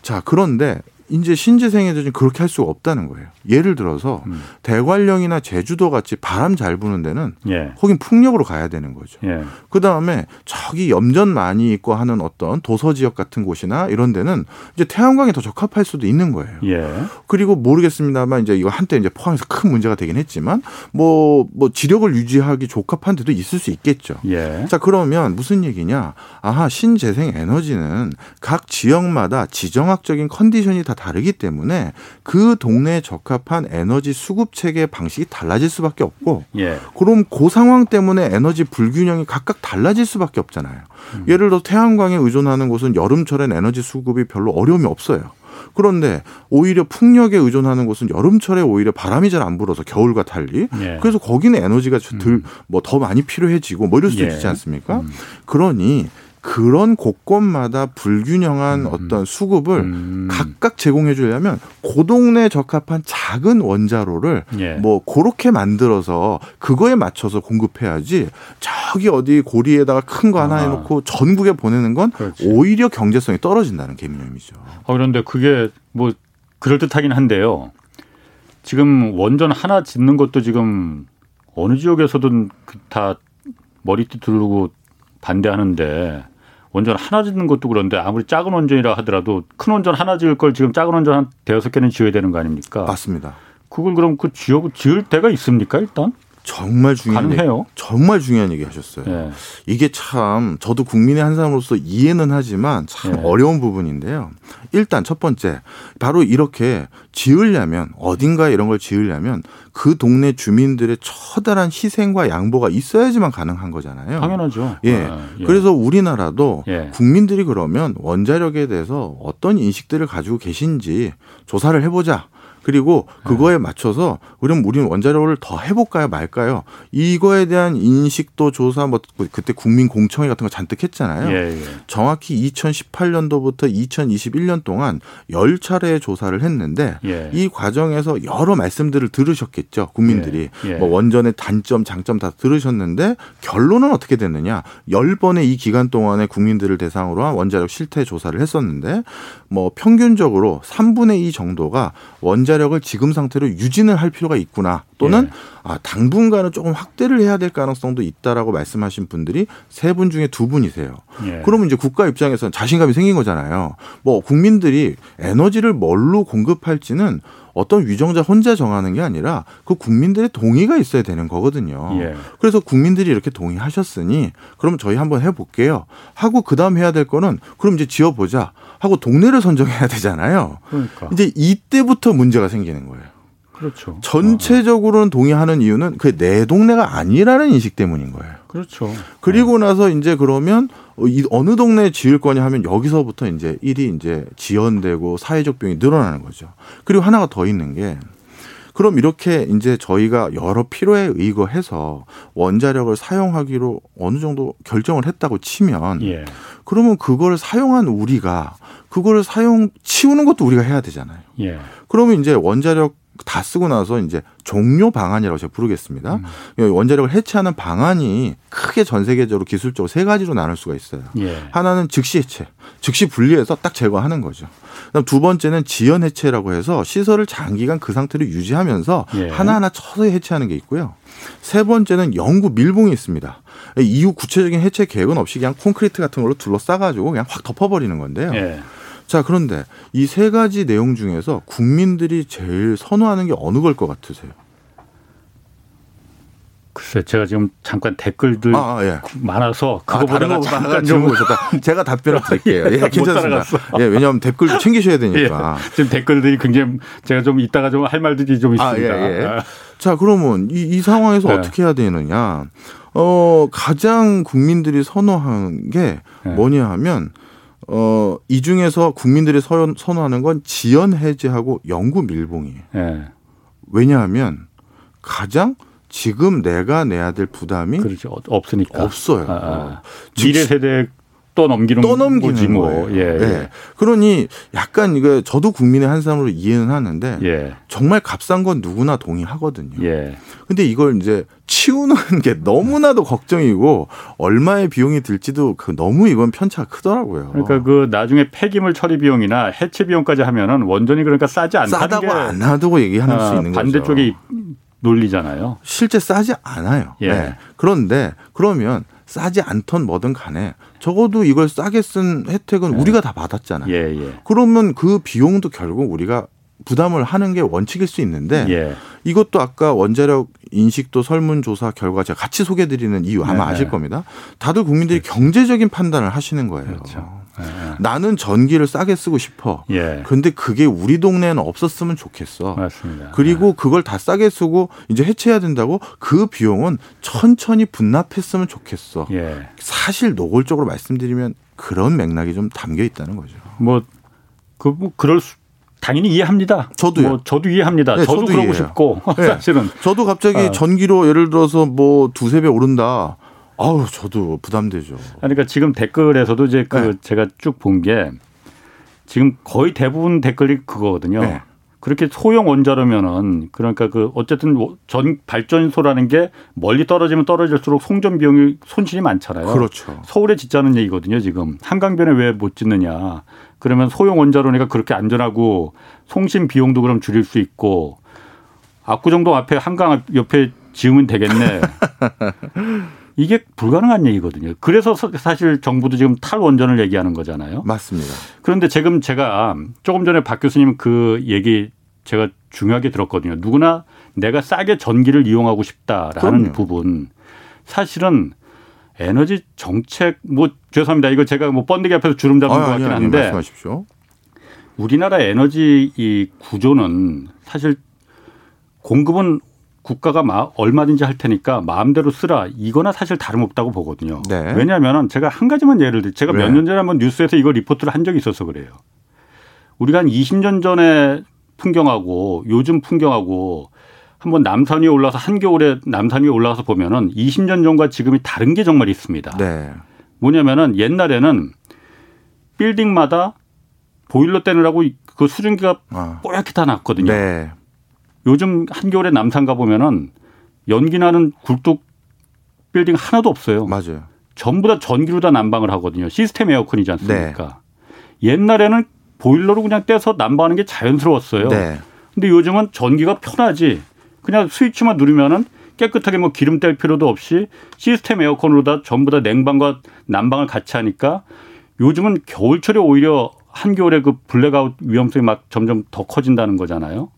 자, 그런데 이제 신재생에도 그렇게 할 수가 없다는 거예요. 예를 들어서 음. 대관령이나 제주도 같이 바람 잘 부는 데는 예. 거긴 풍력으로 가야 되는 거죠. 예. 그 다음에 저기 염전 많이 있고 하는 어떤 도서 지역 같은 곳이나 이런 데는 이제 태양광에 더 적합할 수도 있는 거예요. 예. 그리고 모르겠습니다만 이제 이거 한때 이제 포항에서 큰 문제가 되긴 했지만 뭐뭐 뭐 지력을 유지하기 적합한 데도 있을 수 있겠죠. 예. 자 그러면 무슨 얘기냐? 아하 신재생 에너지는 각 지역마다 지정학적인 컨디션이 다 다르기 때문에 그 동네에 적합한 에너지 수급 체계 방식이 달라질 수밖에 없고 예. 그럼 그 상황 때문에 에너지 불균형이 각각 달라질 수밖에 없잖아요. 음. 예를 들어 태양광에 의존하는 곳은 여름철엔 에너지 수급이 별로 어려움이 없어요. 그런데 오히려 풍력에 의존하는 곳은 여름철에 오히려 바람이 잘 안 불어서 겨울과 달리 예. 그래서 거기는 에너지가 들뭐 더 많이 필요해지고 뭐 이럴 수 예. 있지 않습니까? 음. 그러니 그런 곳곳마다 불균형한 음. 어떤 수급을 음. 각각 제공해 주려면 고동네 적합한 작은 원자로를 예. 뭐 그렇게 만들어서 그거에 맞춰서 공급해야지 저기 어디 고리에다가 큰 거 하나 아. 해놓고 전국에 보내는 건 그렇지. 오히려 경제성이 떨어진다는 개념이죠. 어, 그런데 그게 뭐 그럴 듯하긴 한데요. 지금 원전 하나 짓는 것도 지금 어느 지역에서든 그다 머리띠 두르고 반대하는데 원전 하나 짓는 것도 그런데 아무리 작은 원전이라 하더라도 큰 원전 하나 지을 걸 지금 작은 원전 한 대여섯 개는 지어야 되는 거 아닙니까? 맞습니다. 그걸 그럼 그 지역 지을 데가 있습니까 일단? 정말 중요한 가능해요. 얘기, 정말 중요한 얘기 하셨어요. 예. 이게 참 저도 국민의 한 사람으로서 이해는 하지만 참 예. 어려운 부분인데요. 일단 첫 번째 바로 이렇게 지으려면 어딘가에 이런 걸 지으려면 그 동네 주민들의 처다란 희생과 양보가 있어야지만 가능한 거잖아요. 당연하죠. 예. 아, 예. 그래서 우리나라도 예. 국민들이 그러면 원자력에 대해서 어떤 인식들을 가지고 계신지 조사를 해보자. 그리고 그거에 맞춰서 그럼 우리는 원자력을 더 해볼까요 말까요? 이거에 대한 인식도 조사 뭐 그때 국민 공청회 같은 거 잔뜩 했잖아요. 예, 예. 정확히 2018년도부터 2021년 동안 10차례 조사를 했는데 예. 이 과정에서 여러 말씀들을 들으셨겠죠. 국민들이 예, 예. 뭐 원전의 단점 장점 다 들으셨는데 결론은 어떻게 됐느냐? 10번의 이 기간 동안에 국민들을 대상으로 한 원자력 실태 조사를 했었는데 뭐 평균적으로 3분의 2 정도가 원자 력을 지금 상태로 유진을 할 필요가 있구나 또는 예. 아, 당분간은 조금 확대를 해야 될 가능성도 있다라고 말씀하신 분들이 세 분 중에 두 분이세요. 예. 그러면 이제 국가 입장에서는 자신감이 생긴 거잖아요. 뭐 국민들이 에너지를 뭘로 공급할지는 어떤 위정자 혼자 정하는 게 아니라 그 국민들의 동의가 있어야 되는 거거든요. 예. 그래서 국민들이 이렇게 동의하셨으니 그럼 저희 한번 해볼게요. 하고 그 다음 해야 될 거는 그럼 이제 지어보자 하고 동네를 선정해야 되잖아요. 그러니까. 이제 이때부터 문제가 생기는 거예요. 그렇죠. 전체적으로는 동의하는 이유는 그내 동네가 아니라는 인식 때문인 거예요. 그렇죠. 그리고 나서 이제 그러면 어느 동네에 지을 거냐 하면 여기서부터 이제 일이 이제 지연되고 사회적 비용이 늘어나는 거죠. 그리고 하나가 더 있는 게 그럼 이렇게 이제 저희가 여러 필요에 의거해서 원자력을 사용하기로 어느 정도 결정을 했다고 치면 예. 그러면 그걸 사용한 우리가 그걸 사용 치우는 것도 우리가 해야 되잖아요. 예. 그러면 이제 원자력 다 쓰고 나서 이제 종료 방안이라고 제가 부르겠습니다. 음. 원자력을 해체하는 방안이 크게 전 세계적으로 기술적으로 세 가지로 나눌 수가 있어요. 예. 하나는 즉시 해체, 즉시 분리해서 딱 제거하는 거죠. 그다음 두 번째는 지연 해체라고 해서 시설을 장기간 그 상태로 유지하면서 예. 하나하나 쳐서 해체하는 게 있고요. 세 번째는 영구 밀봉이 있습니다. 이후 구체적인 해체 계획은 없이 그냥 콘크리트 같은 걸로 둘러싸가지고 그냥 확 덮어버리는 건데요. 예. 자, 그런데 이 세 가지 내용 중에서 국민들이 제일 선호하는 게 어느 걸 것 같으세요? 글쎄, 제가 지금 잠깐 댓글들 아, 아 예. 많아서 아, 그거 보다가 잠깐 좀. 제가 답변을 [laughs] 드릴게요. 예, 괜찮습니다. 예, 왜냐하면 댓글도 챙기셔야 [laughs] 되니까. 예, 지금 댓글들이 굉장히 제가 좀 이따가 좀 할 말들이 좀 있습니다. 아, 예, 예. 자, 그러면 이, 이 상황에서 네. 어떻게 해야 되느냐? 어, 가장 국민들이 선호한 게 네. 뭐냐 하면 어, 이 중에서 국민들이 선호하는 건 지연 해제하고 영구 밀봉이에요. 네. 왜냐하면 가장 지금 내가 내야 될 부담이 그렇죠. 없으니까 없어요. 아, 아. 어. 미래 세대 또 넘기는 떠넘기는 거지 뭐. 거예요. 예, 예. 예. 그러니 약간 이거 저도 국민의 한 사람으로 이해는 하는데 예. 정말 값싼 건 누구나 동의하거든요. 예. 근데 이걸 이제 치우는 게 너무나도 걱정이고 얼마의 비용이 들지도 그 너무 이건 편차가 크더라고요. 그러니까 그 나중에 폐기물 처리 비용이나 해체 비용까지 하면은 원전이 그러니까 싸지 않다는 싸다고 안 놔두고 얘기하는 아, 수 있는 반대쪽이 거죠. 반대쪽이 논리잖아요. 실제 싸지 않아요. 예. 네. 그런데 그러면 싸지 않던 뭐든 간에 적어도 이걸 싸게 쓴 혜택은 네. 우리가 다 받았잖아요. 예, 예. 그러면 그 비용도 결국 우리가 부담을 하는 게 원칙일 수 있는데 예. 이것도 아까 원자력 인식도 설문조사 결과 제가 같이 소개드리는 이유 아마 네. 아실 겁니다. 다들 국민들이 그렇죠. 경제적인 판단을 하시는 거예요. 그렇죠. 네. 나는 전기를 싸게 쓰고 싶어. 예. 근데 그게 우리 동네에는 없었으면 좋겠어. 맞습니다. 그리고 네. 그걸 다 싸게 쓰고 이제 해체해야 된다고 그 비용은 천천히 분납했으면 좋겠어. 예. 사실 노골적으로 말씀드리면 그런 맥락이 좀 담겨 있다는 거죠. 뭐, 그, 뭐, 그럴 수, 당연히 이해합니다. 저도요. 뭐 저도 이해합니다. 네, 저도, 저도 그러고 이해해요. 싶고 [laughs] 네. 사실은 저도 갑자기 아. 전기료 예를 들어서 뭐 두세 배 오른다. 아우 저도 부담되죠. 그러니까 지금 댓글에서도 이제 그 네. 제가 쭉 본 게 지금 거의 대부분 댓글이 그거거든요. 네. 그렇게 소형 원자로면은 그러니까 그 어쨌든 전 발전소라는 게 멀리 떨어지면 떨어질수록 송전 비용이 손실이 많잖아요. 그렇죠. 서울에 짓자는 얘기거든요. 지금 한강변에 왜 못 짓느냐. 그러면 소형 원자로니까 그렇게 안전하고 송신 비용도 그럼 줄일 수 있고 압구정동 앞에 한강 옆에 지으면 되겠네. [laughs] 이게 불가능한 얘기거든요. 그래서 사실 정부도 지금 탈원전을 얘기하는 거잖아요. 맞습니다. 그런데 지금 제가 조금 전에 박 교수님 그 얘기 제가 중요하게 들었거든요. 누구나 내가 싸게 전기를 이용하고 싶다라는 그럼요. 부분 사실은 에너지 정책 뭐 죄송합니다. 이거 제가 뭐 번데기 앞에서 주름 잡는 아, 것 같긴 한데 말씀하십시오. 우리나라 에너지 이 구조는 사실 공급은 국가가 마, 얼마든지 할 테니까 마음대로 쓰라 이거나 사실 다름없다고 보거든요. 네. 왜냐하면 제가 한 가지만 예를 들 제가 네. 몇년 전에 한번 뉴스에서 이거 리포트를 한 적이 있어서 그래요. 우리가 한 20년 전에 풍경하고 요즘 풍경하고 한번 남산 위에 올라서 한겨울에 남산 위에 올라가서 보면은 20년 전과 지금이 다른 게 정말 있습니다. 네. 뭐냐면은 옛날에는 빌딩마다 보일러 떼느라고 그 수증기가 아. 뽀얗게 다 났거든요. 네. 요즘 한겨울에 남산 가 보면은 연기 나는 굴뚝 빌딩 하나도 없어요. 맞아요. 전부 다 전기로 다 난방을 하거든요. 시스템 에어컨이지 않습니까? 네. 옛날에는 보일러로 그냥 떼서 난방하는 게 자연스러웠어요. 네. 근데 요즘은 전기가 편하지. 그냥 스위치만 누르면은 깨끗하게 뭐 기름 땔 필요도 없이 시스템 에어컨으로 다 전부 다 냉방과 난방을 같이 하니까 요즘은 겨울철에 오히려 한겨울에 그 블랙아웃 위험성이 막 점점 더 커진다는 거잖아요.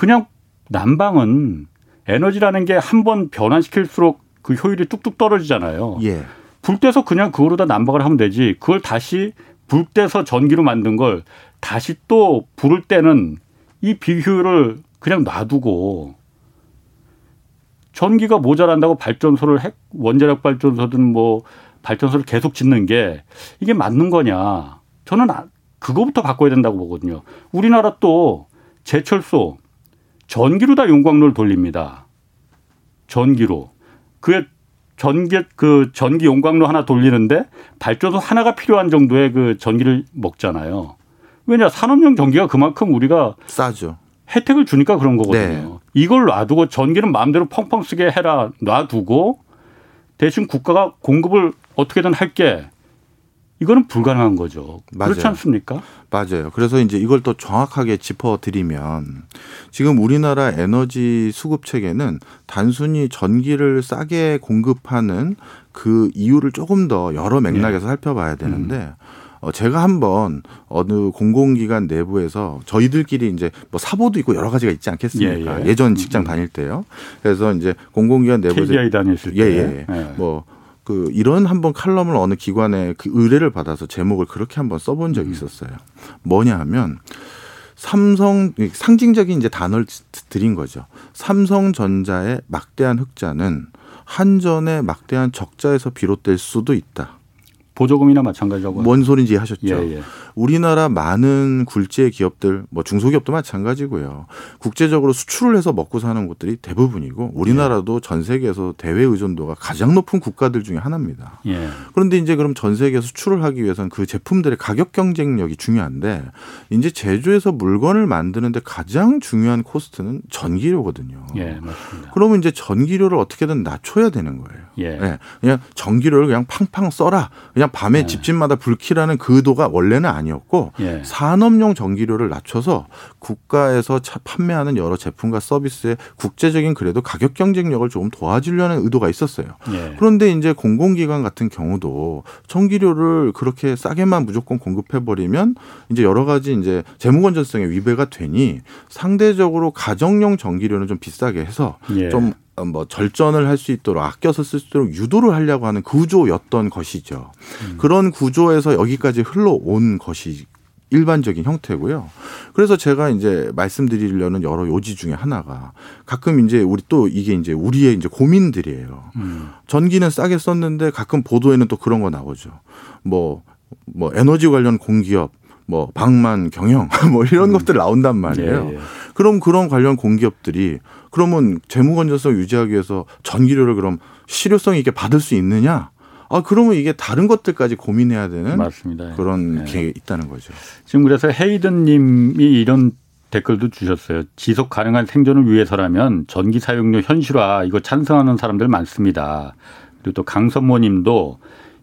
그냥 난방은 에너지라는 게 한 번 변환시킬수록 그 효율이 뚝뚝 떨어지잖아요. 예. 불 때서 그냥 그거로 다 난방을 하면 되지. 그걸 다시 불 떼서 전기로 만든 걸 다시 또 불을 떼는 이 비효율을 그냥 놔두고 전기가 모자란다고 발전소를 핵 원자력 발전소든 뭐 발전소를 계속 짓는 게 이게 맞는 거냐? 저는 아, 그거부터 바꿔야 된다고 보거든요. 우리나라 또 제철소 전기로 다 용광로를 돌립니다. 전기로. 그 전기 그 전기 용광로 하나 돌리는데 발전소 하나가 필요한 정도의 그 전기를 먹잖아요. 왜냐 산업용 전기가 그만큼 우리가 싸죠. 혜택을 주니까 그런 거거든요. 네. 이걸 놔두고 전기는 마음대로 펑펑 쓰게 해라 놔두고 대신 국가가 공급을 어떻게든 할게 이거는 불가능한 거죠. 맞아요. 그렇지 않습니까? 맞아요. 그래서 이제 이걸 또 정확하게 짚어드리면 지금 우리나라 에너지 수급 체계는 단순히 전기를 싸게 공급하는 그 이유를 조금 더 여러 맥락에서 네. 살펴봐야 되는데 음. 어, 제가 한번 어느 공공기관 내부에서 저희들끼리 이제 뭐 사보도 있고 여러 가지가 있지 않겠습니까? 예, 전 직장 음. 다닐 때요. 그래서 이제 공공기관 내부에서 KBI 다녔을 때, 예, 예. 예. 뭐. 그 이런 한번 칼럼을 어느 기관에 그 의뢰를 받아서 제목을 그렇게 한번 써본 적이 음. 있었어요. 뭐냐 하면 삼성 상징적인 이제 단어를 드린 거죠. 삼성전자의 막대한 흑자는 한전의 막대한 적자에서 비롯될 수도 있다. 보조금이나 마찬가지라고. 뭔 소린지 하셨죠. 예, 예. 우리나라 많은 굴지의 기업들, 뭐 중소기업도 마찬가지고요. 국제적으로 수출을 해서 먹고 사는 곳들이 대부분이고 우리나라도 예. 전 세계에서 대외 의존도가 가장 높은 국가들 중에 하나입니다. 예. 그런데 이제 그럼 전 세계 수출을 하기 위해서는 그 제품들의 가격 경쟁력이 중요한데 이제 제조해서 물건을 만드는데 가장 중요한 코스트는 전기료거든요. 예, 맞습니다. 그러면 이제 전기료를 어떻게든 낮춰야 되는 거예요. 예. 예. 그냥 전기료를 그냥 팡팡 써라. 그냥 밤에 예. 집집마다 불키라는 그 의도가 원래는 아니었 고 예. 산업용 전기료를 낮춰서 국가에서 판매하는 여러 제품과 서비스의 국제적인 그래도 가격 경쟁력을 조금 도와주려는 의도가 있었어요. 예. 그런데 이제 공공기관 같은 경우도 전기료를 그렇게 싸게만 무조건 공급해 버리면 이제 여러 가지 이제 재무 건전성에 위배가 되니 상대적으로 가정용 전기료는 좀 비싸게 해서 예. 좀 뭐 절전을 할 수 있도록 아껴서 쓸 수 있도록 유도를 하려고 하는 구조였던 것이죠. 음. 그런 구조에서 여기까지 흘러온 것이 일반적인 형태고요. 그래서 제가 이제 말씀드리려는 여러 요지 중에 하나가 가끔 이제 우리 또 이게 이제 우리의 이제 고민들이에요. 음. 전기는 싸게 썼는데 가끔 보도에는 또 그런 거 나오죠. 뭐, 뭐 에너지 관련 공기업 뭐 방만 경영 [laughs] 뭐 이런 음. 것들 나온단 말이에요. 예, 예. 그럼 그런 관련 공기업들이 그러면 재무 건전성 유지하기 위해서 전기료를 그럼 실효성 있게 받을 수 있느냐? 아 그러면 이게 다른 것들까지 고민해야 되는 맞습니다. 그런 네. 게 있다는 거죠. 지금 그래서 헤이든님이 이런 댓글도 주셨어요. 지속 가능한 생존을 위해서라면 전기 사용료 현실화 이거 찬성하는 사람들 많습니다. 그리고 또 강선모님도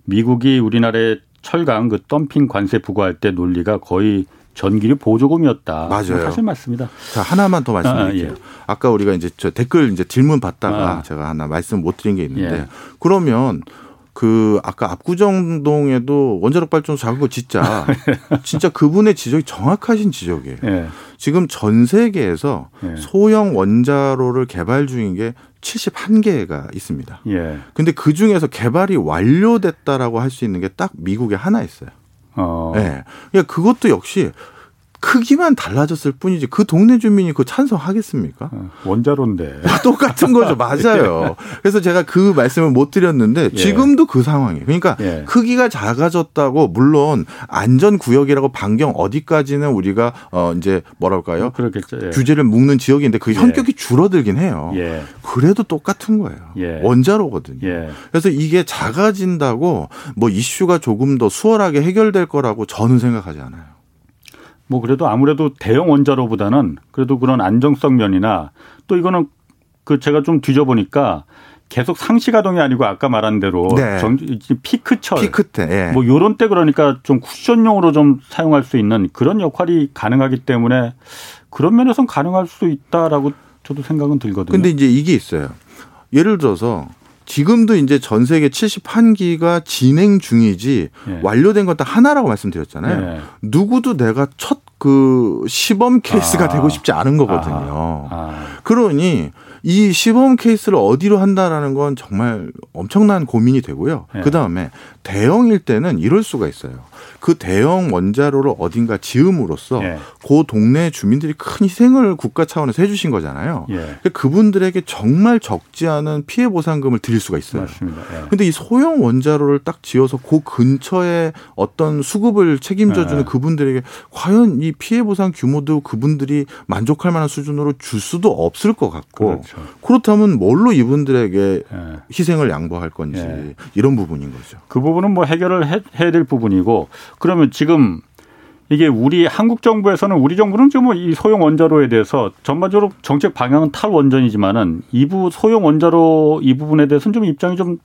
미국이 우리나라에 철강 그 덤핑 관세 부과할 때 논리가 거의 전기료 보조금이었다. 맞아요. 사실 맞습니다. 자 하나만 더 말씀드릴게요. 아, 예. 까 우리가 이제 저 댓글 이제 질문 받다가 아. 제가 하나 말씀 못 드린 게 있는데 예. 그러면 그 아까 압구정동에도 원자력 발전소 작은 거 짓자. [laughs] 진짜 그분의 지적이 정확하신 지적이에요. 예. 지금 전 세계에서 예. 소형 원자로를 개발 중인 게 71개가 있습니다. 예. 근데 그 중에서 개발이 완료됐다라고 할 수 있는 게 딱 미국에 하나 있어요. 어. 예. 그러니까 그것도 역시 크기만 달라졌을 뿐이지 그 동네 주민이 그 찬성하겠습니까? 어, 원자로인데 똑같은 거죠, [laughs] 맞아요. 그래서 제가 그 말씀을 못 드렸는데 예. 지금도 그 상황이에요. 그러니까 예. 크기가 작아졌다고 물론 안전 구역이라고 반경 어디까지는 우리가 어 이제 뭐랄까요? 그렇겠죠. 예. 규제를 묶는 지역인데 그 현격이 줄어들긴 해요. 예. 그래도 똑같은 거예요. 예. 원자로거든요. 예. 그래서 이게 작아진다고 뭐 이슈가 조금 더 수월하게 해결될 거라고 저는 생각하지 않아요. 뭐 그래도 아무래도 대형 원자로보다는 그래도 그런 안정성 면이나 또 이거는 그 제가 좀 뒤져보니까 계속 상시 가동이 아니고 아까 말한 대로 네. 정, 피크철 피크 때 예. 뭐 요런 때 그러니까 좀 쿠션용으로 좀 사용할 수 있는 그런 역할이 가능하기 때문에 그런 면에선 가능할 수 있다라고 저도 생각은 들거든요. 근데 이제 이게 있어요. 예를 들어서 지금도 이제 전 세계 71기가 진행 중이지 네. 완료된 건 딱 하나라고 말씀드렸잖아요. 네. 누구도 내가 첫 그 시범 케이스가 아. 되고 싶지 않은 거거든요. 아. 아. 그러니 이 시범 케이스를 어디로 한다라는 건 정말 엄청난 고민이 되고요. 네. 그 다음에 대형일 때는 이럴 수가 있어요. 그 대형 원자로를 어딘가 지음으로써 예. 그 동네 주민들이 큰 희생을 국가 차원에서 해주신 거잖아요. 예. 그러니까 그분들에게 정말 적지 않은 피해 보상금을 드릴 수가 있어요. 맞습니다. 예. 근데 이 소형 원자로를 딱 지어서 그 근처에 어떤 수급을 책임져주는 예. 그분들에게 과연 이 피해 보상 규모도 그분들이 만족할 만한 수준으로 줄 수도 없을 것 같고 그렇죠. 그렇다면 뭘로 이분들에게 예. 희생을 양보할 건지 예. 이런 부분인 거죠. 그 부분은 뭐 해결을 해, 해야 될 부분이고 그러면 지금 이게 우리 한국 정부에서는 우리 정부는 지금 이 소형 원자로에 대해서 전반적으로 정책 방향은 탈원전이지만은 이부 소형 원자로 이 부분에 대해서는 좀 입장이 좀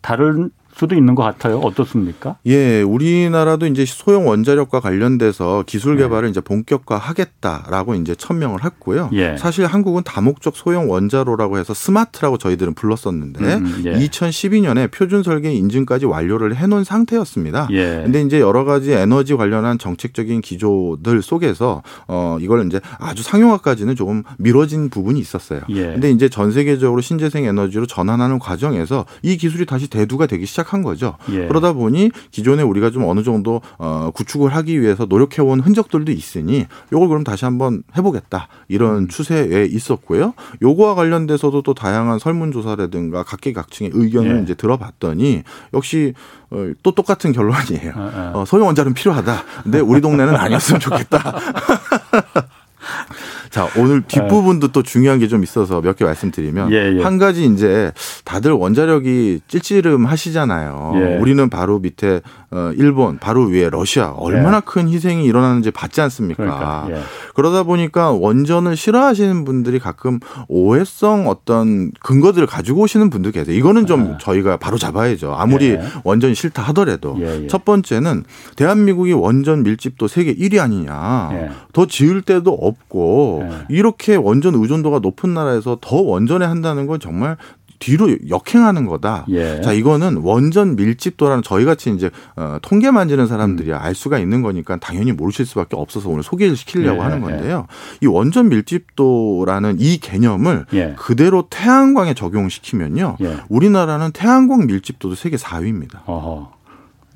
다른 수도 있는 것 같아요. 어떻습니까? 예, 우리나라도 이제 소형 원자력과 관련돼서 기술 네. 개발을 네. 이제 본격화하겠다라고 이제 천명을 했고요. 예. 사실 한국은 다목적 소형 원자로라고 해서 스마트라고 저희들은 불렀었는데 음, 예. 2012년에 표준 설계 인증까지 완료를 해놓은 상태였습니다. 예. 근데 이제 여러 가지 에너지 관련한 정책적인 기조들 속에서 어 이걸 이제 아주 상용화까지는 조금 미뤄진 부분이 있었어요. 예. 근데 이제 전 세계적으로 신재생 에너지로 전환하는 과정에서 이 기술이 다시 대두가 되기 시작. 시작한 거죠. 예. 그러다 보니 기존에 우리가 좀 어느 정도 어, 구축을 하기 위해서 노력해온 흔적들도 있으니 요걸 그럼 다시 한번 해보겠다 이런 음. 추세에 있었고요. 요거와 관련돼서도 또 다양한 설문조사라든가 각계각층의 의견을 예. 이제 들어봤더니 역시 어, 또 똑같은 결론이에요. 아, 아. 어, 소형 원자는 필요하다. 근데 우리 동네는 아니었으면 좋겠다. [laughs] 자, 오늘 뒷부분도 또 중요한 게 좀 있어서 몇 개 말씀드리면 예, 예. 한 가지 이제 다들 원자력이 찔찔음 하시잖아요. 예. 우리는 바로 밑에 어 일본, 바로 위에 러시아 얼마나 예. 큰 희생이 일어나는지 봤지 않습니까? 그러니까, 예. 그러다 보니까 원전을 싫어하시는 분들이 가끔 오해성 어떤 근거들을 가지고 오시는 분들 계세요. 이거는 좀 아. 저희가 바로 잡아야죠. 아무리 예. 원전이 싫다 하더라도 첫 번째는 대한민국이 원전 밀집도 세계 1위 아니냐. 더 지을 때도 없고 네. 이렇게 원전 의존도가 높은 나라에서 더 원전에 한다는 건 정말 뒤로 역행하는 거다. 예. 자, 이거는 원전 밀집도라는 저희 같이 이제 어, 통계 만지는 사람들이 음. 알 수가 있는 거니까 당연히 모르실 수밖에 없어서 오늘 소개를 시키려고 예. 하는 건데요. 예. 이 원전 밀집도라는 이 개념을 예. 그대로 태양광에 적용시키면요. 예. 우리나라는 태양광 밀집도도 세계 4위입니다. 어허.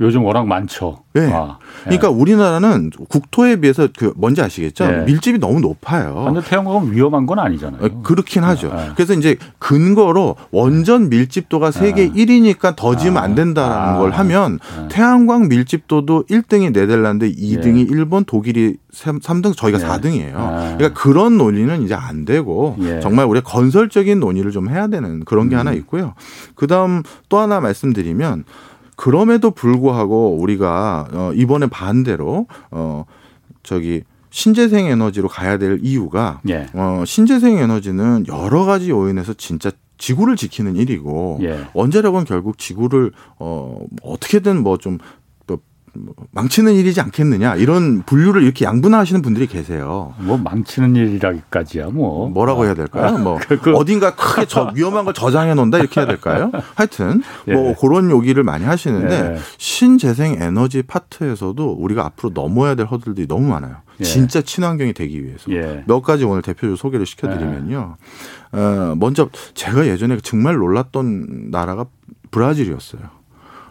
요즘 워낙 많죠. 네. 아, 네. 그러니까 우리나라는 국토에 비해서 그 뭔지 아시겠죠? 네. 밀집이 너무 높아요. 근데 태양광은 위험한 건 아니잖아요. 어, 그렇긴 하죠. 네. 그래서 이제 근거로 원전 밀집도가 세계 1위니까 더 지으면 안 된다라는 아. 걸 하면 태양광 밀집도도 1등이 네덜란드, 2등이 예. 일본, 독일이 3등, 저희가 예. 4등이에요. 아. 그러니까 그런 논의는 이제 안 되고 예. 정말 우리가 건설적인 논의를 좀 해야 되는 그런 게 음. 하나 있고요. 그다음 또 하나 말씀드리면 그럼에도 불구하고 우리가 어 이번에 반대로 어 저기 신재생 에너지로 가야 될 이유가 예. 어 신재생 에너지는 여러 가지 요인에서 진짜 지구를 지키는 일이고 예. 원자력은 결국 지구를 어 어떻게든 뭐좀 뭐 망치는 일이지 않겠느냐 이런 분류를 이렇게 양분화하시는 분들이 계세요. 뭐 망치는 일이라기까지야 뭐 뭐라고 해야 될까요? 뭐 그, [laughs] 그, 어딘가 크게 저 [laughs] 위험한 걸 저장해 놓는다 이렇게 해야 될까요? 하여튼 뭐 예. 그런 요기를 많이 하시는데 예. 신재생 에너지 파트에서도 우리가 앞으로 넘어야 될 허들들이 너무 많아요. 예. 진짜 친환경이 되기 위해서 예. 몇 가지 오늘 대표적으로 소개를 시켜드리면요. 예. 어, 먼저 제가 예전에 정말 놀랐던 나라가 브라질이었어요.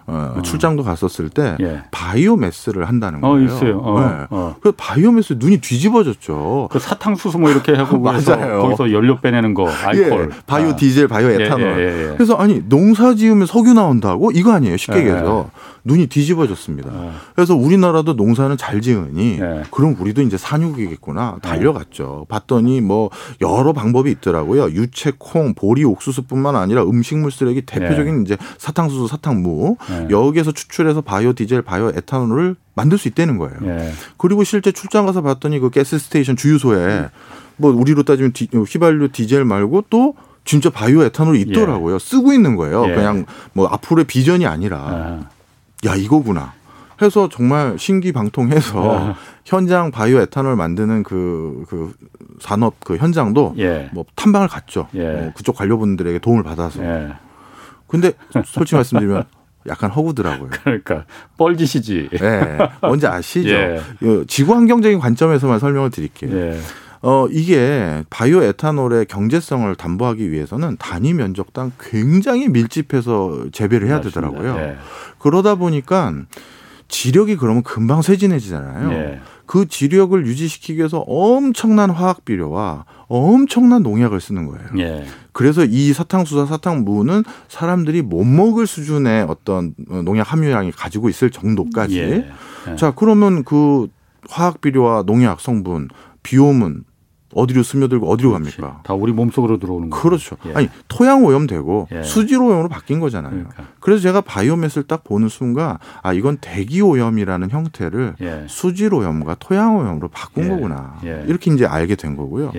어, 어. 출장도 갔었을 때 예. 바이오매스를 한다는 어, 거예요. 어, 있어요. 어, 네. 어. 그 바이오매스 눈이 뒤집어졌죠. 그 사탕수수 뭐 이렇게 하고 [laughs] 맞아요. 거기서 연료 빼내는 거 알콜. 예. 바이오 아. 디젤, 바이오 에탄올. 예, 예, 예, 그래서 아니 농사 지으면 석유 나온다고 이거 아니에요. 쉽게 예, 얘기해서. 눈이 뒤집어졌습니다. 네. 그래서 우리나라도 농사는 잘 지으니 네. 그럼 우리도 이제 산육이겠구나 달려갔죠. 봤더니 뭐 여러 방법이 있더라고요. 유채, 콩, 보리, 옥수수뿐만 아니라 음식물 쓰레기 대표적인 네. 이제 사탕수수, 사탕무 네. 여기에서 추출해서 바이오 디젤, 바이오 에탄올을 만들 수 있다는 거예요. 네. 그리고 실제 출장 가서 봤더니 그 gas station 주유소에 뭐 우리로 따지면 디, 휘발유 디젤 말고 또 진짜 바이오 에탄올이 있더라고요. 예. 쓰고 있는 거예요. 예. 그냥 뭐 앞으로의 비전이 아니라. 아. 야 이거구나. 해서 정말 신기방통해서 네. 현장 바이오 에탄올 만드는 그, 그 산업 그 현장도 예. 뭐 탐방을 갔죠. 예. 어, 그쪽 관료분들에게 도움을 받아서. 예. 근데 솔직히 말씀드리면 약간 허구더라고요. 그러니까 뻘짓이지. 네, 뭔지 아시죠? 예. 지구 환경적인 관점에서만 설명을 드릴게요. 예. 어, 이게 바이오 에탄올의 경제성을 담보하기 위해서는 단위 면적당 굉장히 밀집해서 재배를 해야 맞습니다. 되더라고요. 네. 그러다 보니까 지력이 그러면 금방 쇠진해지잖아요. 네. 그 지력을 유지시키기 위해서 엄청난 화학 비료와 엄청난 농약을 쓰는 거예요. 예. 그래서 이 사탕수수, 사탕무는 사람들이 못 먹을 수준의 어떤 농약 함유량이 가지고 있을 정도까지. 예. 예. 자, 그러면 그 화학 비료와 농약 성분, 비오문, 어디로 스며들고 어디로 그렇지. 갑니까? 다 우리 몸속으로 들어오는 거죠. 그렇죠. 예. 아니 토양 오염되고 예. 수질 오염으로 바뀐 거잖아요. 그러니까. 그래서 제가 바이오맷을 딱 보는 순간 아 이건 대기 오염이라는 형태를 예. 수질 오염과 토양 오염으로 바꾼 예. 거구나. 예. 이렇게 이제 알게 된 거고요.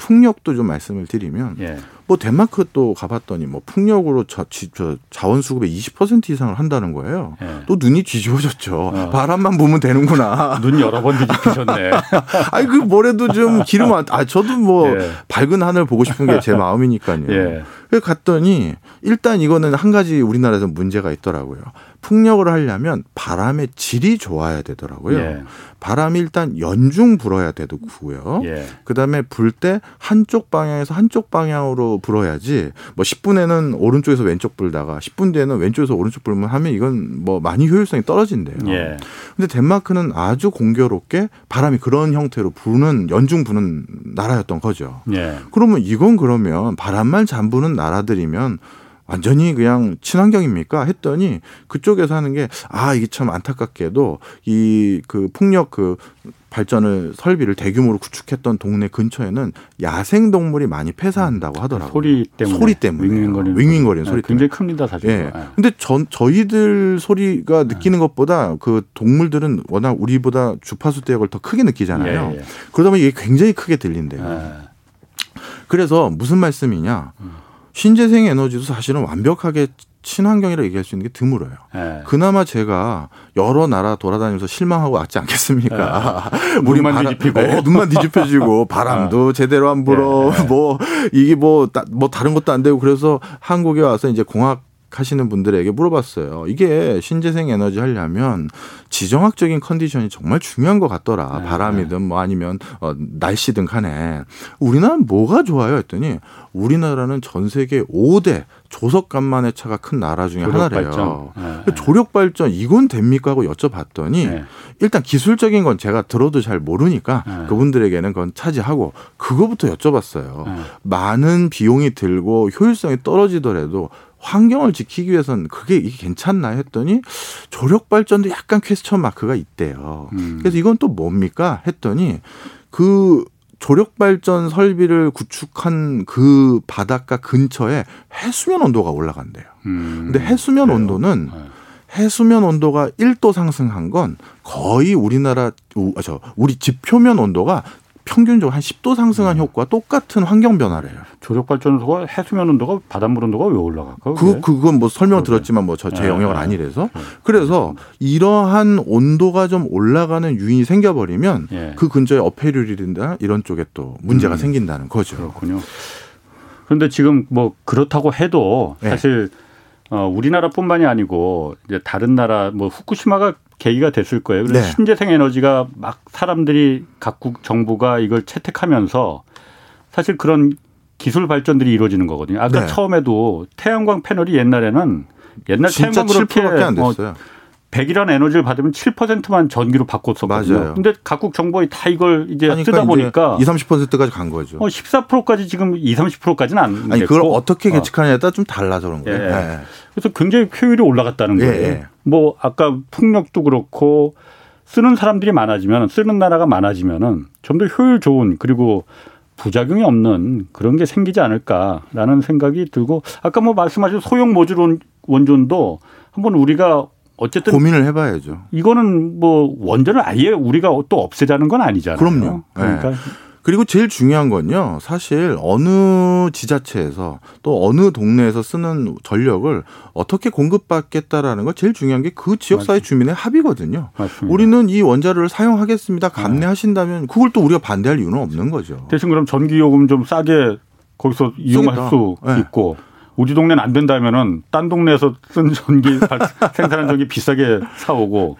예. 풍력도 좀 말씀을 드리면 예. 뭐 덴마크 또 가봤더니 뭐 풍력으로 저, 저 자원 수급의 20% 이상을 한다는 거예요. 예. 또 눈이 뒤집어졌죠. 어. 바람만 부으면 되는구나. [laughs] 눈 여러 번 뒤집히셨네. [laughs] 아니 그 뭐래도 좀 기름 안, 아 저도 뭐 예. 밝은 하늘 보고 싶은 게 제 마음이니까요. 예. 그 갔더니 일단 이거는 한 가지 우리나라에서 문제가 있더라고요. 풍력을 하려면 바람의 질이 좋아야 되더라고요. 예. 바람이 일단 연중 불어야 되고요. 예. 그다음에 불 때 한쪽 방향에서 한쪽 방향으로 불어야지 뭐 10분에는 오른쪽에서 왼쪽 불다가 10분 뒤에는 왼쪽에서 오른쪽 불면 하면 이건 뭐 많이 효율성이 떨어진대요. 예. 근데 덴마크는 아주 공교롭게 바람이 그런 형태로 부는 연중 부는 나라였던 거죠. 예. 그러면 이건 그러면 바람만 잠 부는 나라 들이면 완전히 그냥 친환경입니까? 했더니 그쪽에서 하는 게 아 이게 참 안타깝게도 이그 풍력 그 발전을 설비를 대규모로 구축했던 동네 근처에는 야생 동물이 많이 폐사한다고 하더라고요. 소리 때문에 소리 때문에 윙윙거리는, 윙윙거리는 소리 네, 굉장히 큽니다 사실. 예. 네. 근데 전 저희들 소리가 느끼는 것보다 그 동물들은 워낙 우리보다 주파수 대역을 더 크게 느끼잖아요. 예, 예. 그러다 보니 이게 굉장히 크게 들린대요. 예. 그래서 무슨 말씀이냐? 음. 신재생 에너지도 사실은 완벽하게 친환경이라 고 얘기할 수 있는 게 드물어요. 네. 그나마 제가 여러 나라 돌아다니면서 실망하고 왔지 않겠습니까? 네. [laughs] 우리 눈만 바람, 뒤집히고 네, 눈만 뒤집혀지고 [laughs] 바람도 제대로 안 불어. 네. [laughs] 뭐 이게 뭐뭐 뭐 다른 것도 안 되고 그래서 한국에 와서 이제 공학 하시는 분들에게 물어봤어요. 이게 신재생 에너지 하려면 지정학적인 컨디션이 정말 중요한 것 같더라. 네. 바람이든 뭐 아니면 어, 날씨든 간에 우리나라는 뭐가 좋아요 했더니 우리나라는 전 세계 5대 조석 간만의 차가 큰 나라 중에 하나래요. 네. 조력 발전 이건 됩니까 하고 여쭤봤더니 네. 일단 기술적인 건 제가 들어도 잘 모르니까 네. 그분들에게는 그건 차지하고 그거부터 여쭤봤어요. 네. 많은 비용이 들고 효율성이 떨어지더라도 환경을 지키기 위해서는 그게 이게 괜찮나 했더니 조력 발전도 약간 퀘스천 마크가 있대요. 음. 그래서 이건 또 뭡니까 했더니 그 조력 발전 설비를 구축한 그 바닷가 근처에 해수면 온도가 올라간대요. 음. 근데 해수면 그래요. 온도는 네. 해수면 온도가 1도 상승한 건 거의 우리나라 저 우리 집 표면 온도가 평균적으로 한 10도 상승한 음. 효과와 똑같은 환경 변화래요. 조력 발전소가 해수면 온도가 바닷물 온도가 왜 올라갈까? 그 그건 뭐 설명 들었지만 뭐 저제 네. 영역은 아니래서 그래서 이러한 온도가 좀 올라가는 유인이 생겨버리면 예. 그 근처에 어패류이나 이런 쪽에 또 문제가 음. 생긴다는 거죠. 그렇군요. 그런데 지금 뭐 그렇다고 해도 네. 사실 네. 어, 우리나라뿐만이 아니고 이제 다른 나라 뭐 후쿠시마가 계기가 됐을 거예요. 그래서 네. 신재생 에너지가 막 사람들이 각국 정부가 이걸 채택하면서 사실 그런 기술 발전들이 이루어지는 거거든요. 아까 네. 처음에도 태양광 패널이 옛날에는 옛날 태양광 그렇게 안 됐어요. 어, 100이라는 에너지를 받으면 7%만 전기로 바꿨었거든요. 맞아요. 근데 각국 정부가 다 이걸 이제 그러니까 쓰다 보니까 2, 30%까지 간 거죠. 어, 14%까지 지금 2, 30%까지는 안 아니 그걸 어떻게 계측하냐에 따라 좀 달라서 그런 거예요. 예. 네. 그래서 굉장히 효율이 올라갔다는 예, 거예요. 예. 뭐 아까 풍력도 그렇고 쓰는 사람들이 많아지면 쓰는 나라가 많아지면은 좀 더 효율 좋은 그리고 부작용이 없는 그런 게 생기지 않을까라는 생각이 들고 아까 뭐 말씀하신 소형 모듈 원전도 한번 우리가 어쨌든 고민을 해봐야죠. 이거는 뭐 원전을 아예 우리가 또 없애자는 건 아니잖아요. 그럼요. 그러니까 네. 그리고 제일 중요한 건요. 사실 어느 지자체에서 또 어느 동네에서 쓰는 전력을 어떻게 공급받겠다라는 거 제일 중요한 게 그 지역사회 주민의 합의거든요. 맞습니다. 우리는 이 원자를 사용하겠습니다. 감내하신다면 그걸 또 우리가 반대할 이유는 없는 거죠. 대신 그럼 전기요금 좀 싸게 거기서 이용할 수 네. 있고 우리 동네는 안 된다면은 딴 동네에서 쓴 전기 [laughs] 생산한 전기 비싸게 사오고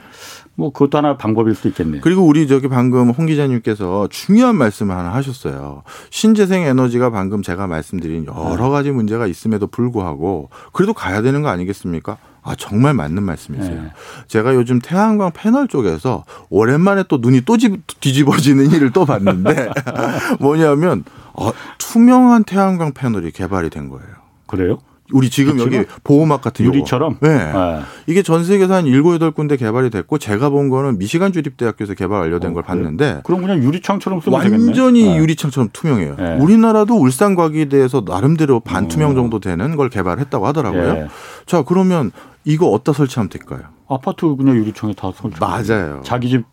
뭐 그것도 하나 방법일 수 있겠네요. 그리고 우리 저기 방금 홍 기자님께서 중요한 말씀을 하나 하셨어요. 신재생 에너지가 방금 제가 말씀드린 여러 가지 문제가 있음에도 불구하고 그래도 가야 되는 거 아니겠습니까? 아, 정말 맞는 말씀이세요. 네. 제가 요즘 태양광 패널 쪽에서 오랜만에 또 눈이 또 뒤집어지는 일을 또 봤는데 [laughs] 뭐냐면 어, 투명한 태양광 패널이 개발이 된 거예요. 그래요? 우리 지금 여기 보호막 같은 유리처럼 네. 네. 이게 전 세계에서 한 일곱 여덟 군데 개발이 됐고 제가 본 거는 미시간 주립대학교에서 개발 완료된 어, 걸 봤는데 그럼 그냥 유리창처럼 쓰면 완전히 되겠네. 유리창처럼 투명해요. 네. 우리나라도 울산과기대에서 나름대로 반투명 음. 정도 되는 걸 개발했다고 하더라고요. 네. 자, 그러면 이거 어디다 설치하면 될까요? 아파트 그냥 유리창에 다 설치. 맞아요. 자기 집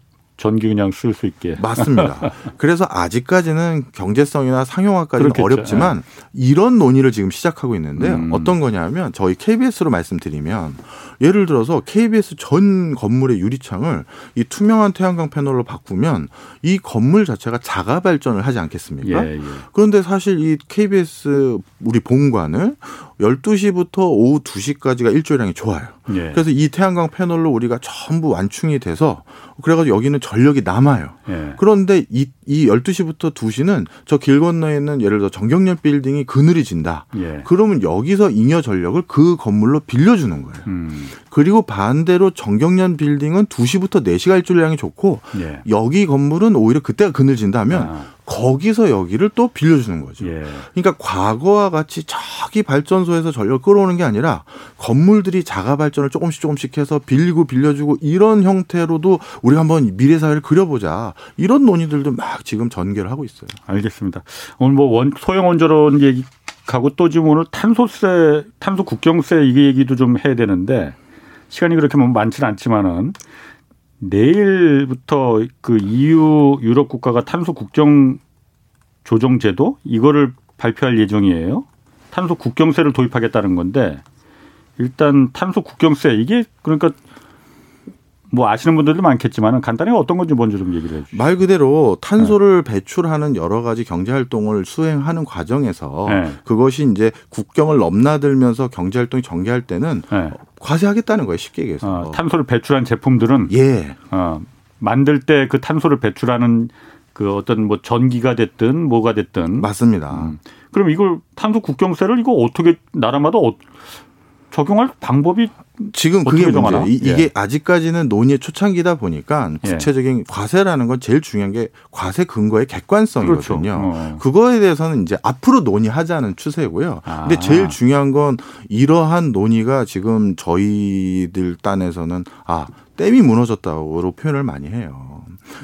전기 그냥 쓸 수 있게. 맞습니다. [laughs] 그래서 아직까지는 경제성이나 상용화까지는 그렇겠죠. 어렵지만 네. 이런 논의를 지금 시작하고 있는데 음. 어떤 거냐면 저희 KBS로 말씀드리면 예를 들어서 KBS 전 건물의 유리창을 이 투명한 태양광 패널로 바꾸면 이 건물 자체가 자가 발전을 하지 않겠습니까? 예, 예. 그런데 사실 이 KBS 우리 본관을 12시부터 오후 2시까지가 일조량이 좋아요. 예. 그래서 이 태양광 패널로 우리가 전부 완충이 돼서 그래가지고 여기는 전력이 남아요. 예. 그런데 이, 이 12시부터 2시는 저 길 건너에 있는 예를 들어 정경련 빌딩이 그늘이 진다. 예. 그러면 여기서 잉여 전력을 그 건물로 빌려주는 거예요. 음. 그리고 반대로 정경련 빌딩은 2시부터 4시가 일조량이 좋고 예. 여기 건물은 오히려 그때가 그늘 진다면 아. 거기서 여기를 또 빌려주는 거죠. 예. 그러니까 과거와 같이 저기 발전소에서 전력 끌어오는 게 아니라 건물들이 자가 발전을 조금씩 조금씩 해서 빌리고 빌려주고 이런 형태로도 우리가 한번 미래 사회를 그려보자 이런 논의들도 막 지금 전개를 하고 있어요. 알겠습니다. 오늘 뭐 원, 소형 원자론 얘기 하고 또 지금 오늘 탄소세, 탄소 국경세 이 얘기도 좀 해야 되는데 시간이 그렇게 뭐 많지는 않지만은 내일부터 그 EU 유럽 국가가 탄소 국경 조정 제도 이거를 발표할 예정이에요. 탄소 국경세를 도입하겠다는 건데 일단 탄소 국경세 이게 그러니까 뭐 아시는 분들도 많겠지만 간단히 어떤 건지 먼저 좀 얘기를 해주시죠. 말 그대로 탄소를 네. 배출하는 여러 가지 경제 활동을 수행하는 과정에서 네. 그것이 이제 국경을 넘나들면서 경제 활동이 전개할 때는 네. 과세하겠다는 거예요. 쉽게 얘기해서. 어, 탄소를 배출한 제품들은 예. 어, 만들 때 그 탄소를 배출하는 그 어떤 뭐 전기가 됐든 뭐가 됐든 맞습니다. 음. 그럼 이걸 탄소 국경세를 이거 어떻게 나라마다 어, 적용할 방법이 지금 그게 문제. 이, 게 예. 아직까지는 논의의 초창기다 보니까 예. 구체적인 예. 과세라는 건 제일 중요한 게 과세 근거의 객관성이거든요. 그렇죠. 어. 그거에 대해서는 이제 앞으로 논의하자는 추세고요. 아. 근데 제일 중요한 건 이러한 논의가 지금 저희들 딴에서는 아 댐이 무너졌다고 표현을 많이 해요.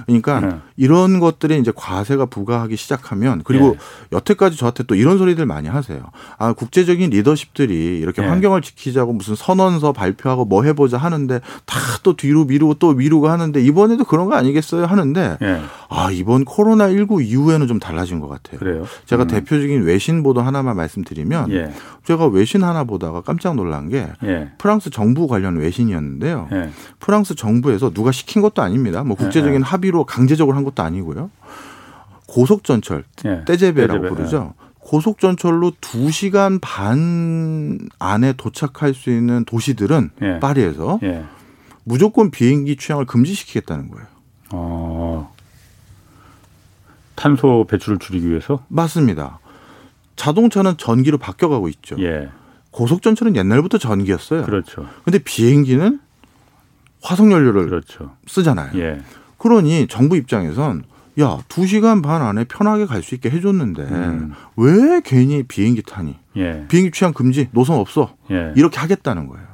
그러니까 네. 이런 것들이 이제 과세가 부과하기 시작하면 그리고 네. 여태까지 저한테 또 이런 소리들 많이 하세요. 아 국제적인 리더십들이 이렇게 네. 환경을 지키자고 무슨 선언서 발표하고 뭐 해보자 하는데 다 또 뒤로 미루고 또 미루고 하는데 이번에도 그런 거 아니겠어요 하는데 네. 아 이번 코로나 19 이후에는 좀 달라진 것 같아요. 그래요? 제가 음. 대표적인 외신 보도 하나만 말씀드리면 예. 제가 외신 하나 보다가 깜짝 놀란 게 예. 프랑스 정부 관련 외신이었는데요. 예. 프랑스 정부에서 누가 시킨 것도 아닙니다. 뭐 국제적인 예. 합의 로 강제적으로 한 것도 아니고요. 고속전철 예. 떼제베라고 떼제베. 부르죠. 예. 고속전철로 2시간 반 안에 도착할 수 있는 도시들은 예. 파리에서 예. 무조건 비행기 취향을 금지시키겠다는 거예요. 어. 탄소 배출을 줄이기 위해서? 맞습니다. 자동차는 전기로 바뀌어가고 있죠. 예. 고속전철은 옛날부터 전기였어요. 그렇죠. 근데 비행기는 화석 연료를 그렇죠. 쓰잖아요. 예. 그러니 정부 입장에선 야, 두 시간 반 안에 편하게 갈 수 있게 해줬는데 음. 왜 괜히 비행기 타니? 예. 비행기 취향 금지, 노선 없어. 예. 이렇게 하겠다는 거예요.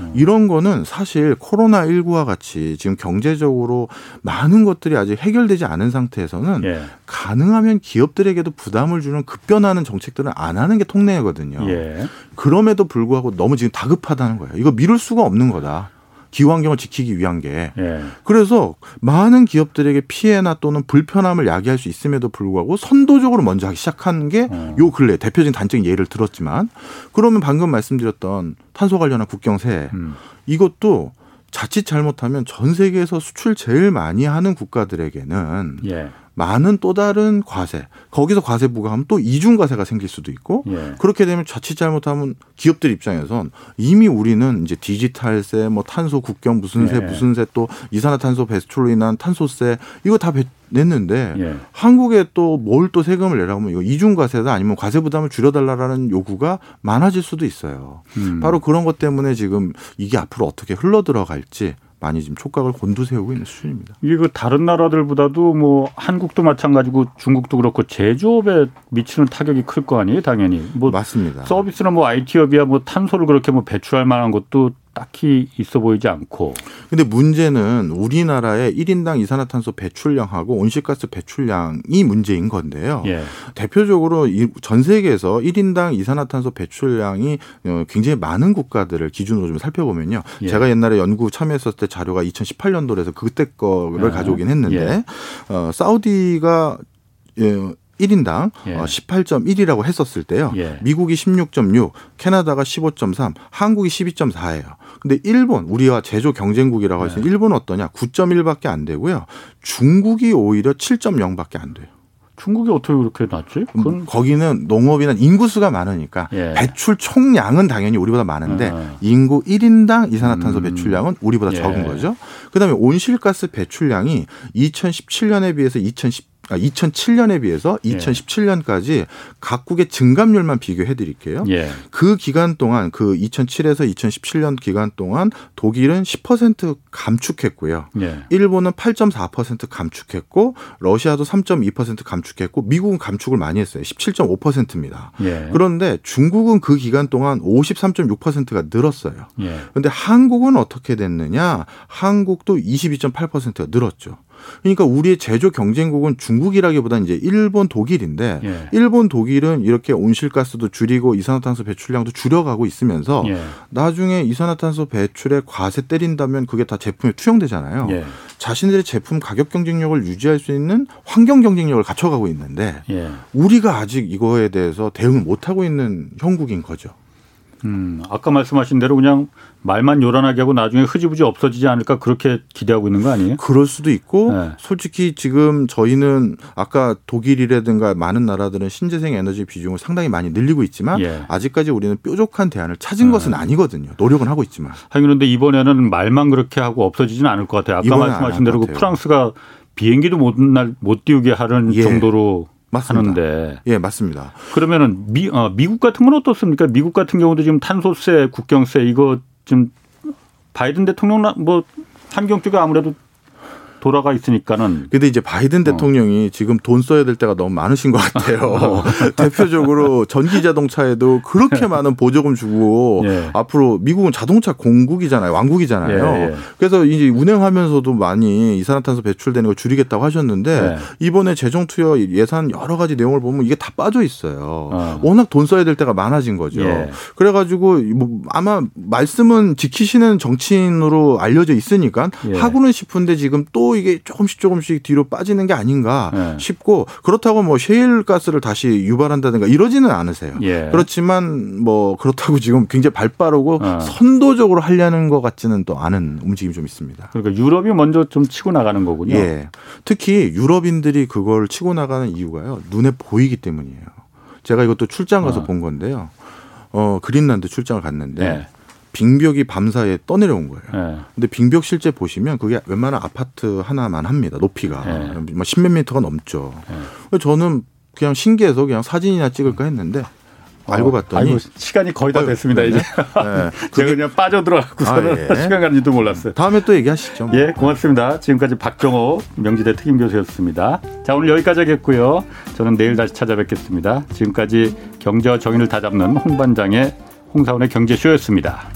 음. 이런 거는 사실 코로나19와 같이 지금 경제적으로 많은 것들이 아직 해결되지 않은 상태에서는 예. 가능하면 기업들에게도 부담을 주는 급변하는 정책들은 안 하는 게 통례거든요. 예. 그럼에도 불구하고 너무 지금 다급하다는 거예요. 이거 미룰 수가 없는 거다. 기후 환경을 지키기 위한 게 예. 그래서 많은 기업들에게 피해나 또는 불편함을 야기할 수 있음에도 불구하고 선도적으로 먼저 하기 시작한 게요 어. 근래 대표적인 단적인 예를 들었지만 그러면 방금 말씀드렸던 탄소 관련한 국경세 음. 이것도 자칫 잘못하면 전 세계에서 수출 제일 많이 하는 국가들에게는 예. 많은 또 다른 과세 거기서 과세 부과하면 또 이중 과세가 생길 수도 있고 예. 그렇게 되면 자칫 잘못하면 기업들 입장에선 이미 우리는 이제 디지털세 뭐 탄소 국경 무슨 세 예. 무슨 세 또 이산화탄소 배출로 인한 탄소세 이거 다 냈는데 예. 한국에 또 뭘 또 세금을 내라고 하면 이거 이중 과세다 아니면 과세 부담을 줄여달라라는 요구가 많아질 수도 있어요. 음. 바로 그런 것 때문에 지금 이게 앞으로 어떻게 흘러 들어갈지 많이 지금 촉각을 곤두세우고 있는 수준입니다. 이게 그 다른 나라들보다도 뭐 한국도 마찬가지고 중국도 그렇고 제조업에 미치는 타격이 클 거 아니에요, 당연히. 뭐 맞습니다. 서비스나 뭐 IT업이야 뭐 탄소를 그렇게 뭐 배출할 만한 것도 딱히 있어 보이지 않고. 근데 문제는 우리나라의 1인당 이산화탄소 배출량하고 온실가스 배출량이 문제인 건데요. 예. 대표적으로 전 세계에서 1인당 이산화탄소 배출량이 어, 굉장히 많은 국가들을 기준으로 좀 살펴보면요. 예. 제가 옛날에 연구 참여했었을 때 자료가 2018년도라서 그때 거를 예. 가져오긴 했는데 예. 어, 사우디가 예, 1인당 예. 18.1이라고 어, 했었을 때요. 예. 미국이 16.6, 캐나다가 15.3, 한국이 12.4예요. 근데 일본 우리와 제조 경쟁국이라고 할 수 있는 네. 일본은 어떠냐? 9.1밖에 안 되고요. 중국이 오히려 7.0밖에 안 돼요. 중국이 어떻게 그렇게 낮지? 그건 거기는 농업이나 인구수가 많으니까 예. 배출 총량은 당연히 우리보다 많은데 아. 인구 1인당 이산화탄소 음. 배출량은 우리보다 예. 적은 거죠. 그다음에 온실가스 배출량이 2017년에 비해서 2010 2007년에 아, 비해서 2017년까지 예. 각국의 증감률만 비교해 드릴게요. 예. 그 기간 동안 그 2007에서 2017년 기간 동안 독일은 10% 감축했고요. 예. 일본은 8.4% 감축했고 러시아도 3.2% 감축했고 미국은 감축을 많이 했어요. 17.5%입니다. 예. 그런데 중국은 그 기간 동안 53.6%가 늘었어요. 그런데 예. 한국은 어떻게 됐느냐? 한국도 22.8%가 늘었죠. 그러니까 우리의 제조 경쟁국은 중국이라기보다는 이제 일본, 독일인데 예. 일본, 독일은 이렇게 온실가스도 줄이고 이산화탄소 배출량도 줄여가고 있으면서 예. 나중에 이산화탄소 배출에 과세 때린다면 그게 다 제품에 투영되잖아요. 예. 자신들의 제품 가격 경쟁력을 유지할 수 있는 환경 경쟁력을 갖춰가고 있는데 예. 우리가 아직 이거에 대해서 대응을 못 하고 있는 형국인 거죠. 음, 아까 말씀하신 대로 그냥 말만 요란하게 하고 나중에 흐지부지 없어지지 않을까 그렇게 기대하고 있는 거 아니에요? 그럴 수도 있고 네. 솔직히 지금 저희는 아까 독일이라든가 많은 나라들은 신재생 에너지 비중을 상당히 많이 늘리고 있지만 예. 아직까지 우리는 뾰족한 대안을 찾은 네. 것은 아니거든요. 노력은 하고 있지만. 하긴 그런데 이번에는 말만 그렇게 하고 없어지지는 않을 것 같아요. 아까 말씀하신 대로 그 프랑스가 비행기도 못, 날, 못 띄우게 하는 예. 정도로 맞습니다. 하는데. 예, 맞습니다. 그러면은 미, 어, 미국 같은 건 어떻습니까? 미국 같은 경우도 지금 탄소세, 국경세 이거 지금 바이든 대통령 뭐 환경 쪽에 아무래도 돌아가 있으니까는. 근데 이제 바이든 어. 대통령이 지금 돈 써야 될 때가 너무 많으신 것 같아요. [laughs] 어. [laughs] 대표적으로 전기 자동차에도 그렇게 많은 보조금 주고 예. 앞으로 미국은 자동차 공국이잖아요. 왕국이잖아요. 예, 예. 그래서 이제 운행하면서도 많이 이산화탄소 배출되는 걸 줄이겠다고 하셨는데 예. 이번에 재정 투여 예산 여러 가지 내용을 보면 이게 다 빠져 있어요. 어. 워낙 돈 써야 될 때가 많아진 거죠. 예. 그래가지고 뭐 아마 말씀은 지키시는 정치인으로 알려져 있으니까 예. 하고는 싶은데 지금 또 이게 조금씩 조금씩 뒤로 빠지는 게 아닌가 예. 싶고 그렇다고 뭐 셰일 가스를 다시 유발한다든가 이러지는 않으세요. 예. 그렇지만 뭐 그렇다고 지금 굉장히 발빠르고 어. 선도적으로 하려는 것 같지는 또 않은 움직임이 좀 있습니다. 그러니까 유럽이 먼저 좀 치고 나가는 거군요. 예. 특히 유럽인들이 그걸 치고 나가는 이유가요. 눈에 보이기 때문이에요. 제가 이것도 출장 가서 어. 본 건데요. 어, 그린란드 출장을 갔는데 네. 빙벽이 밤사이에 떠내려온 거예요. 네. 근데 빙벽 실제 보시면 그게 웬만한 아파트 하나만 합니다. 높이가. 네. 뭐 십몇 미터가 넘죠. 네. 저는 그냥 신기해서 그냥 사진이나 찍을까 했는데 알고 어, 봤더니 아이고, 시간이 거의 다 됐습니다 네. 이제 네. [laughs] 제가 그냥 빠져들어가고서는 아, 예. 시간 가는지도 몰랐어요. 다음에 또 얘기하시죠. 뭐. 예, 고맙습니다. 지금까지 박정호 명지대 특임 교수였습니다. 자 오늘 여기까지 하겠고요. 저는 내일 다시 찾아뵙겠습니다. 지금까지 경제와 정의를 다잡는 홍 반장의 홍사원의 경제쇼였습니다.